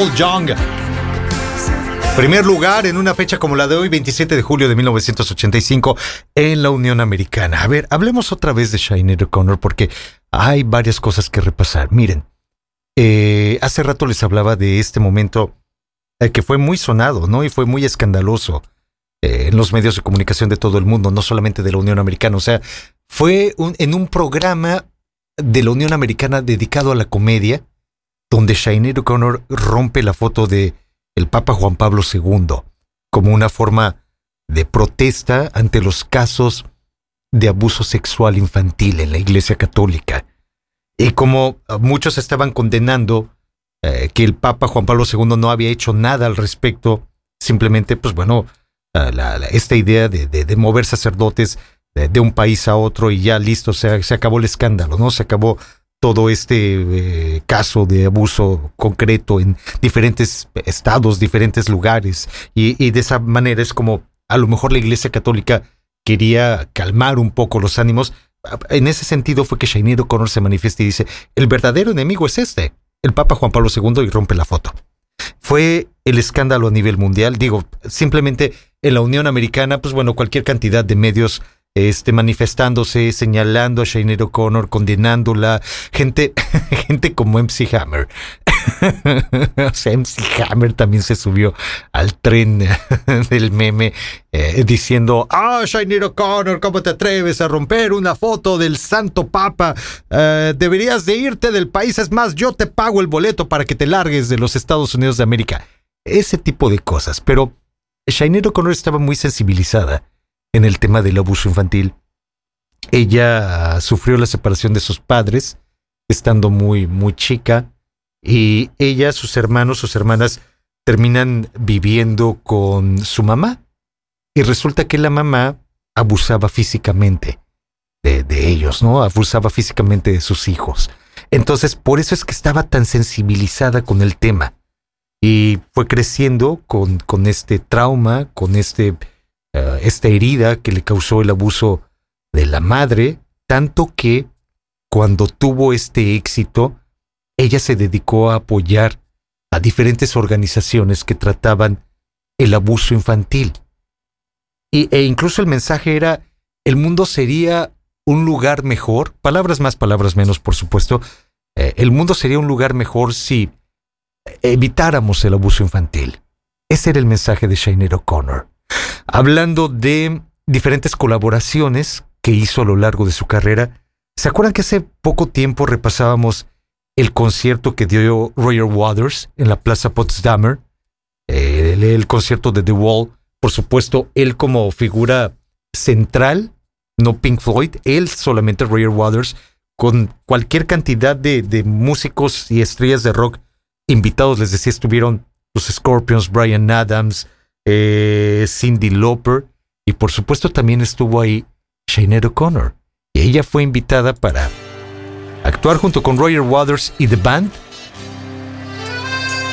Paul. Primer lugar en una fecha como la de hoy, 27 de julio de 1985, en la Unión Americana. A ver, hablemos otra vez de Sinead O'Connor porque hay varias cosas que repasar. Miren, eh, hace rato les hablaba de este momento eh, que fue muy sonado, ¿no? Y fue muy escandaloso eh, en los medios de comunicación de todo el mundo, no solamente de la Unión Americana. O sea, fue en un programa de la Unión Americana dedicado a la comedia, donde Sinead O'Connor rompe la foto de el Papa Juan Pablo II como una forma de protesta ante los casos de abuso sexual infantil en la Iglesia Católica. Y como muchos estaban condenando eh, que el Papa Juan Pablo II no había hecho nada al respecto, simplemente, pues bueno, la- esta idea de, de- de mover sacerdotes de, de un país a otro y ya listo, se, se acabó el escándalo, ¿no? Se acabó todo este eh, caso de abuso concreto en diferentes estados, diferentes lugares, y, de esa manera es como a lo mejor la Iglesia Católica quería calmar un poco los ánimos. En ese sentido fue que Shainir O'Connor se manifiesta y dice, el verdadero enemigo es este, el Papa Juan Pablo II, y rompe la foto. Fue el escándalo a nivel mundial, digo, simplemente en la Unión Americana, pues bueno, cualquier cantidad de medios este, manifestándose, señalando a Shainir O'Connor, condenándola, gente, *laughs* gente como MC Hammer. *laughs* o sea, MC Hammer también se subió al tren *laughs* del meme eh, diciendo, ah, Shainir O'Connor, ¿cómo te atreves a romper una foto del Santo Papa? Eh, deberías de irte del país, es más, yo te pago el boleto para que te largues de los Estados Unidos de América. Ese tipo de cosas, pero Shainir O'Connor estaba muy sensibilizada en el tema del abuso infantil. Ella sufrió la separación de sus padres estando muy, muy chica y ella, sus hermanos, sus hermanas terminan viviendo con su mamá y resulta que la mamá abusaba físicamente de, de ellos, ¿no? Abusaba físicamente de sus hijos. Entonces, por eso es que estaba tan sensibilizada con el tema y fue creciendo con, con este trauma, con este esta herida que le causó el abuso de la madre, tanto que cuando tuvo este éxito, ella se dedicó a apoyar a diferentes organizaciones que trataban el abuso infantil. E incluso el mensaje era, el mundo sería un lugar mejor, palabras más, palabras menos, por supuesto, eh, el mundo sería un lugar mejor si evitáramos el abuso infantil. Ese era el mensaje de Shainer O'Connor hablando de diferentes colaboraciones que hizo a lo largo de su carrera. ¿Se acuerdan que hace poco tiempo repasábamos el concierto que dio Roger Waters en la Plaza Potsdamer? El, el concierto de The Wall, por supuesto, él como figura central, no Pink Floyd, él solamente Roger Waters, con cualquier cantidad de, de músicos y estrellas de rock invitados, les decía, estuvieron los Scorpions, Brian Adams, eh, Cindy Lauper y por supuesto también estuvo ahí Shainer O'Connor. Y ella fue invitada para actuar junto con Roger Waters y The Band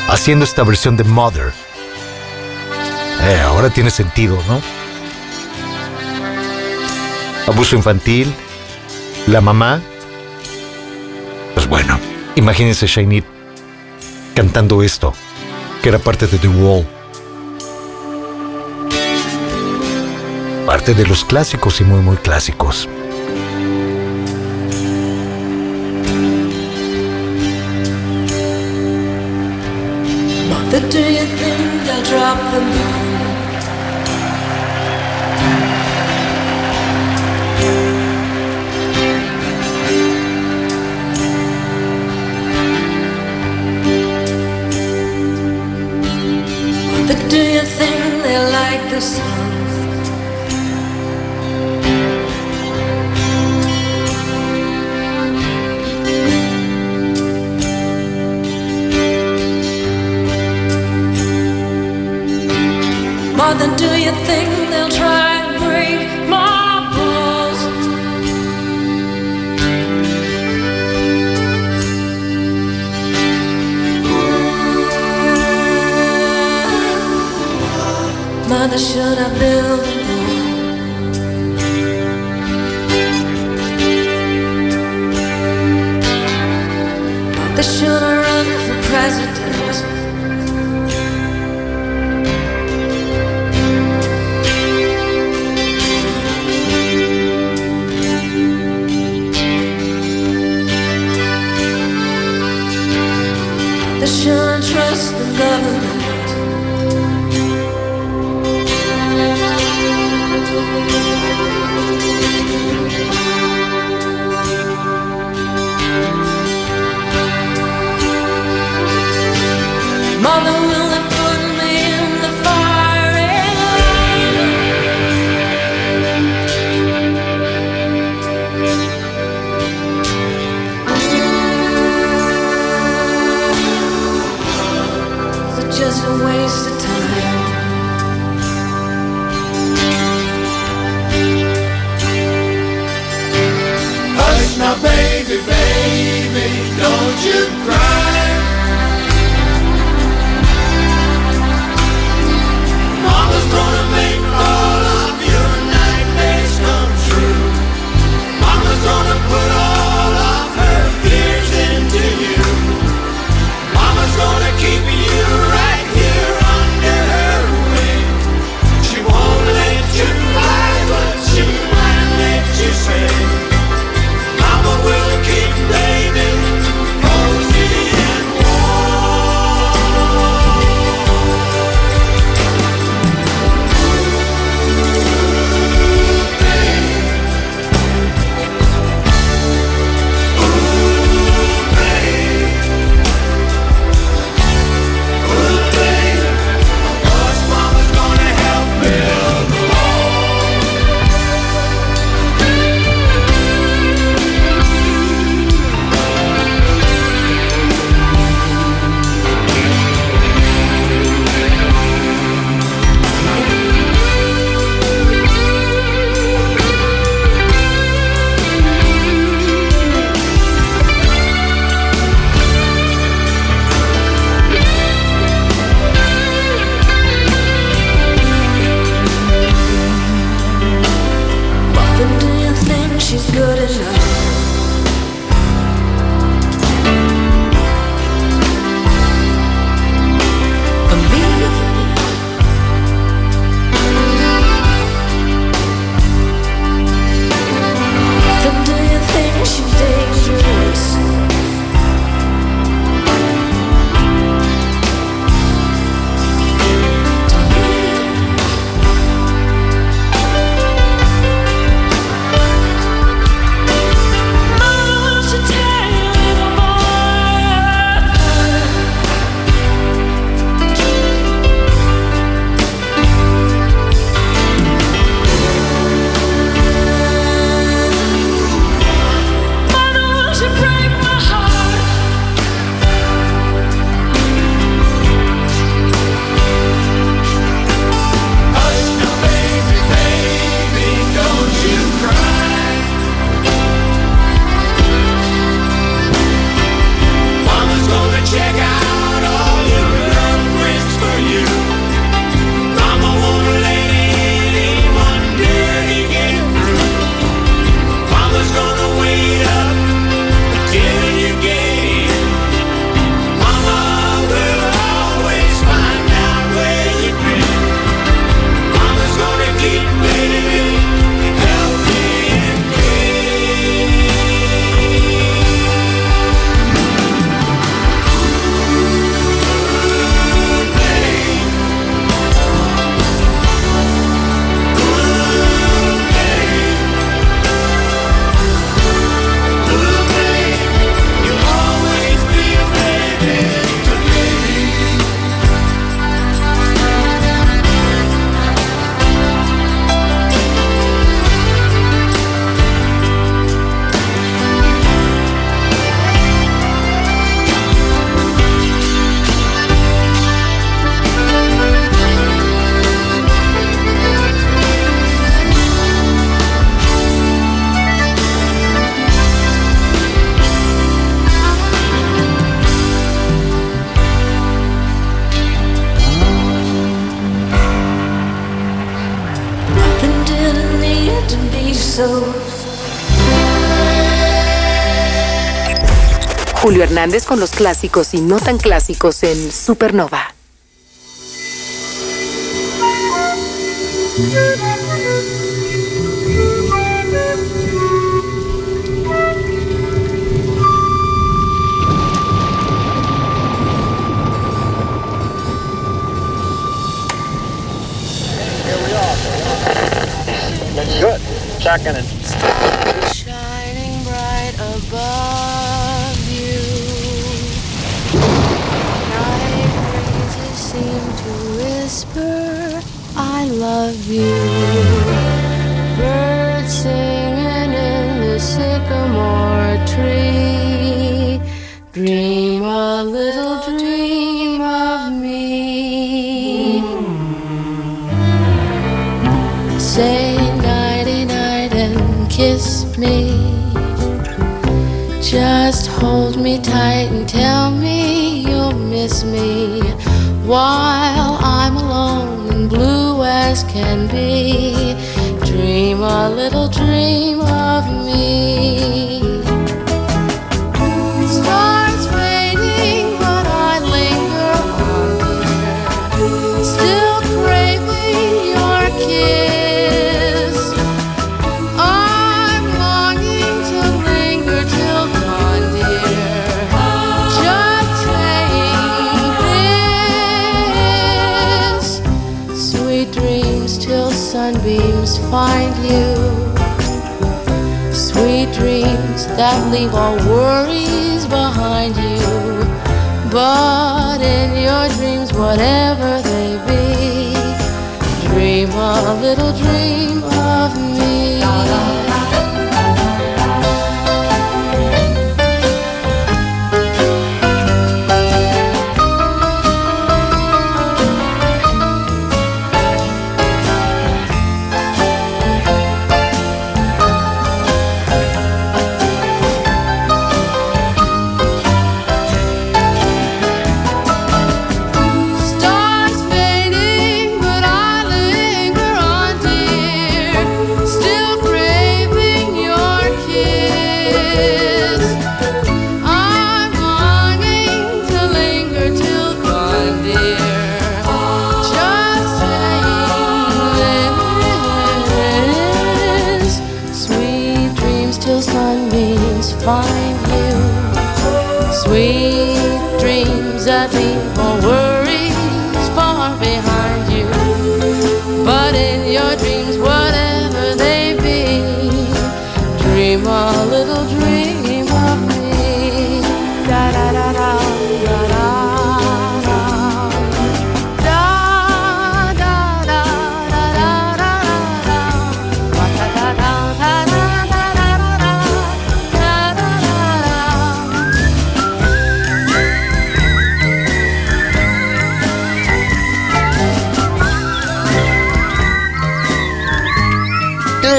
haciendo esta versión de Mother. Eh, ahora tiene sentido, ¿no? Abuso infantil, la mamá. Pues bueno, imagínense Shainit cantando esto, que era parte de The Wall. Parte de los clásicos y muy, muy clásicos. Con los clásicos y no tan clásicos en Supernova.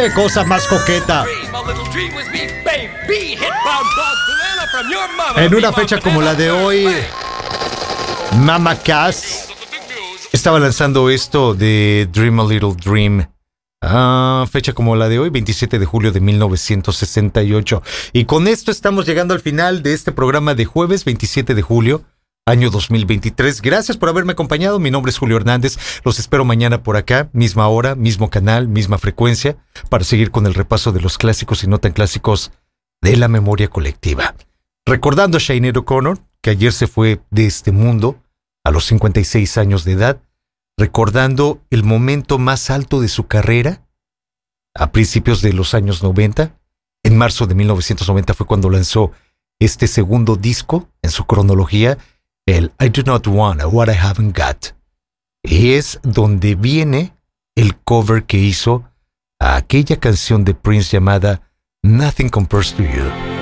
¡Qué cosa más coqueta! En una fecha como la de hoy, Mama Cass estaba lanzando esto de Dream a Little Dream. Ah, fecha como la de hoy, 27 de julio de 1968. Y con esto estamos llegando al final de este programa de jueves 27 de julio, año 2023. Gracias por haberme acompañado. Mi nombre es Julio Hernández. Los espero mañana por acá, misma hora, mismo canal, misma frecuencia, para seguir con el repaso de los clásicos y no tan clásicos de la memoria colectiva. Recordando a Sinead O'Connor, que ayer se fue de este mundo a los 56 años de edad, recordando el momento más alto de su carrera a principios de los años 90. En marzo de 1990 fue cuando lanzó este segundo disco en su cronología, el I Do Not Want What I Haven't Got. Y es donde viene el cover que hizo a aquella canción de Prince llamada Nothing Compares to You.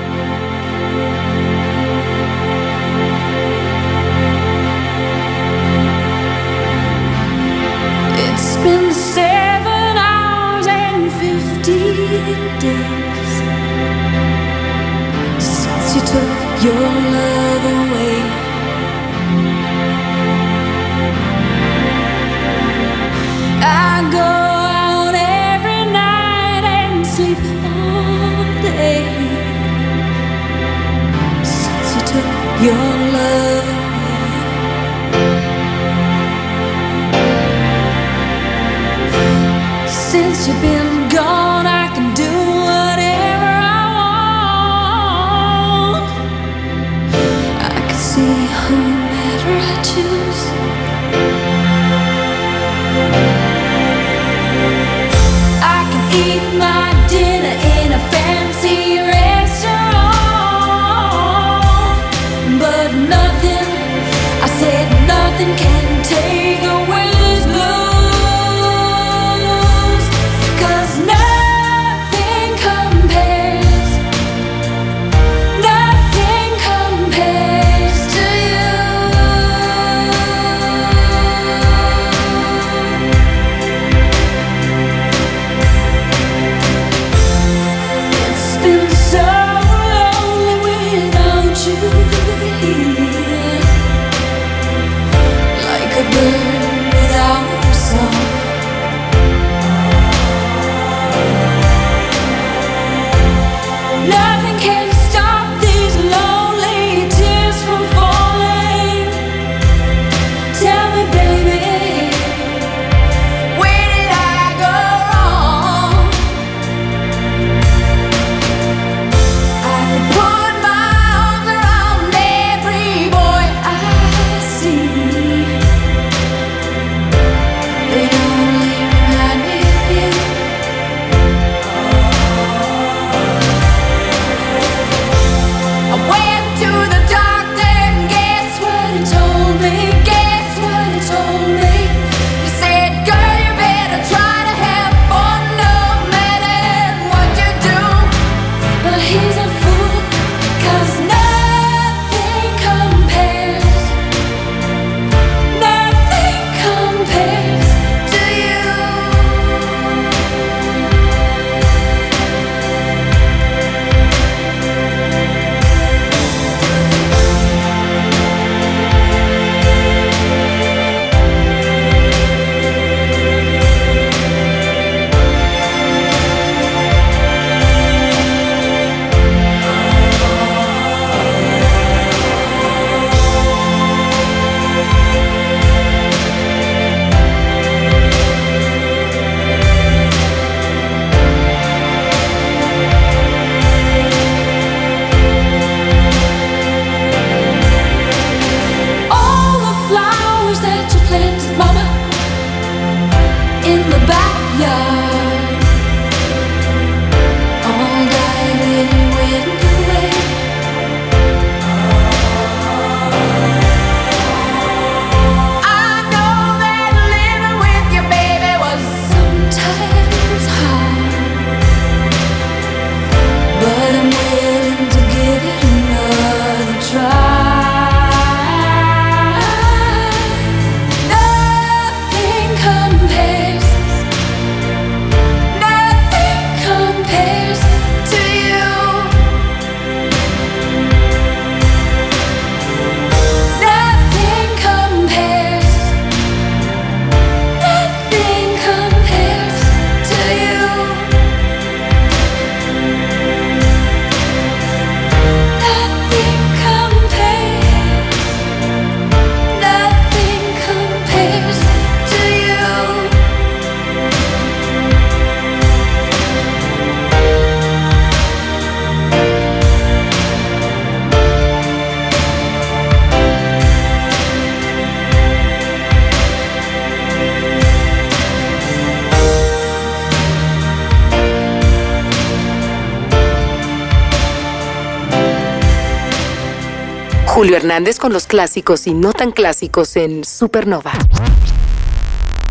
Hernández con los clásicos y no tan clásicos en Supernova.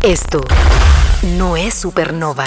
Esto no es Supernova.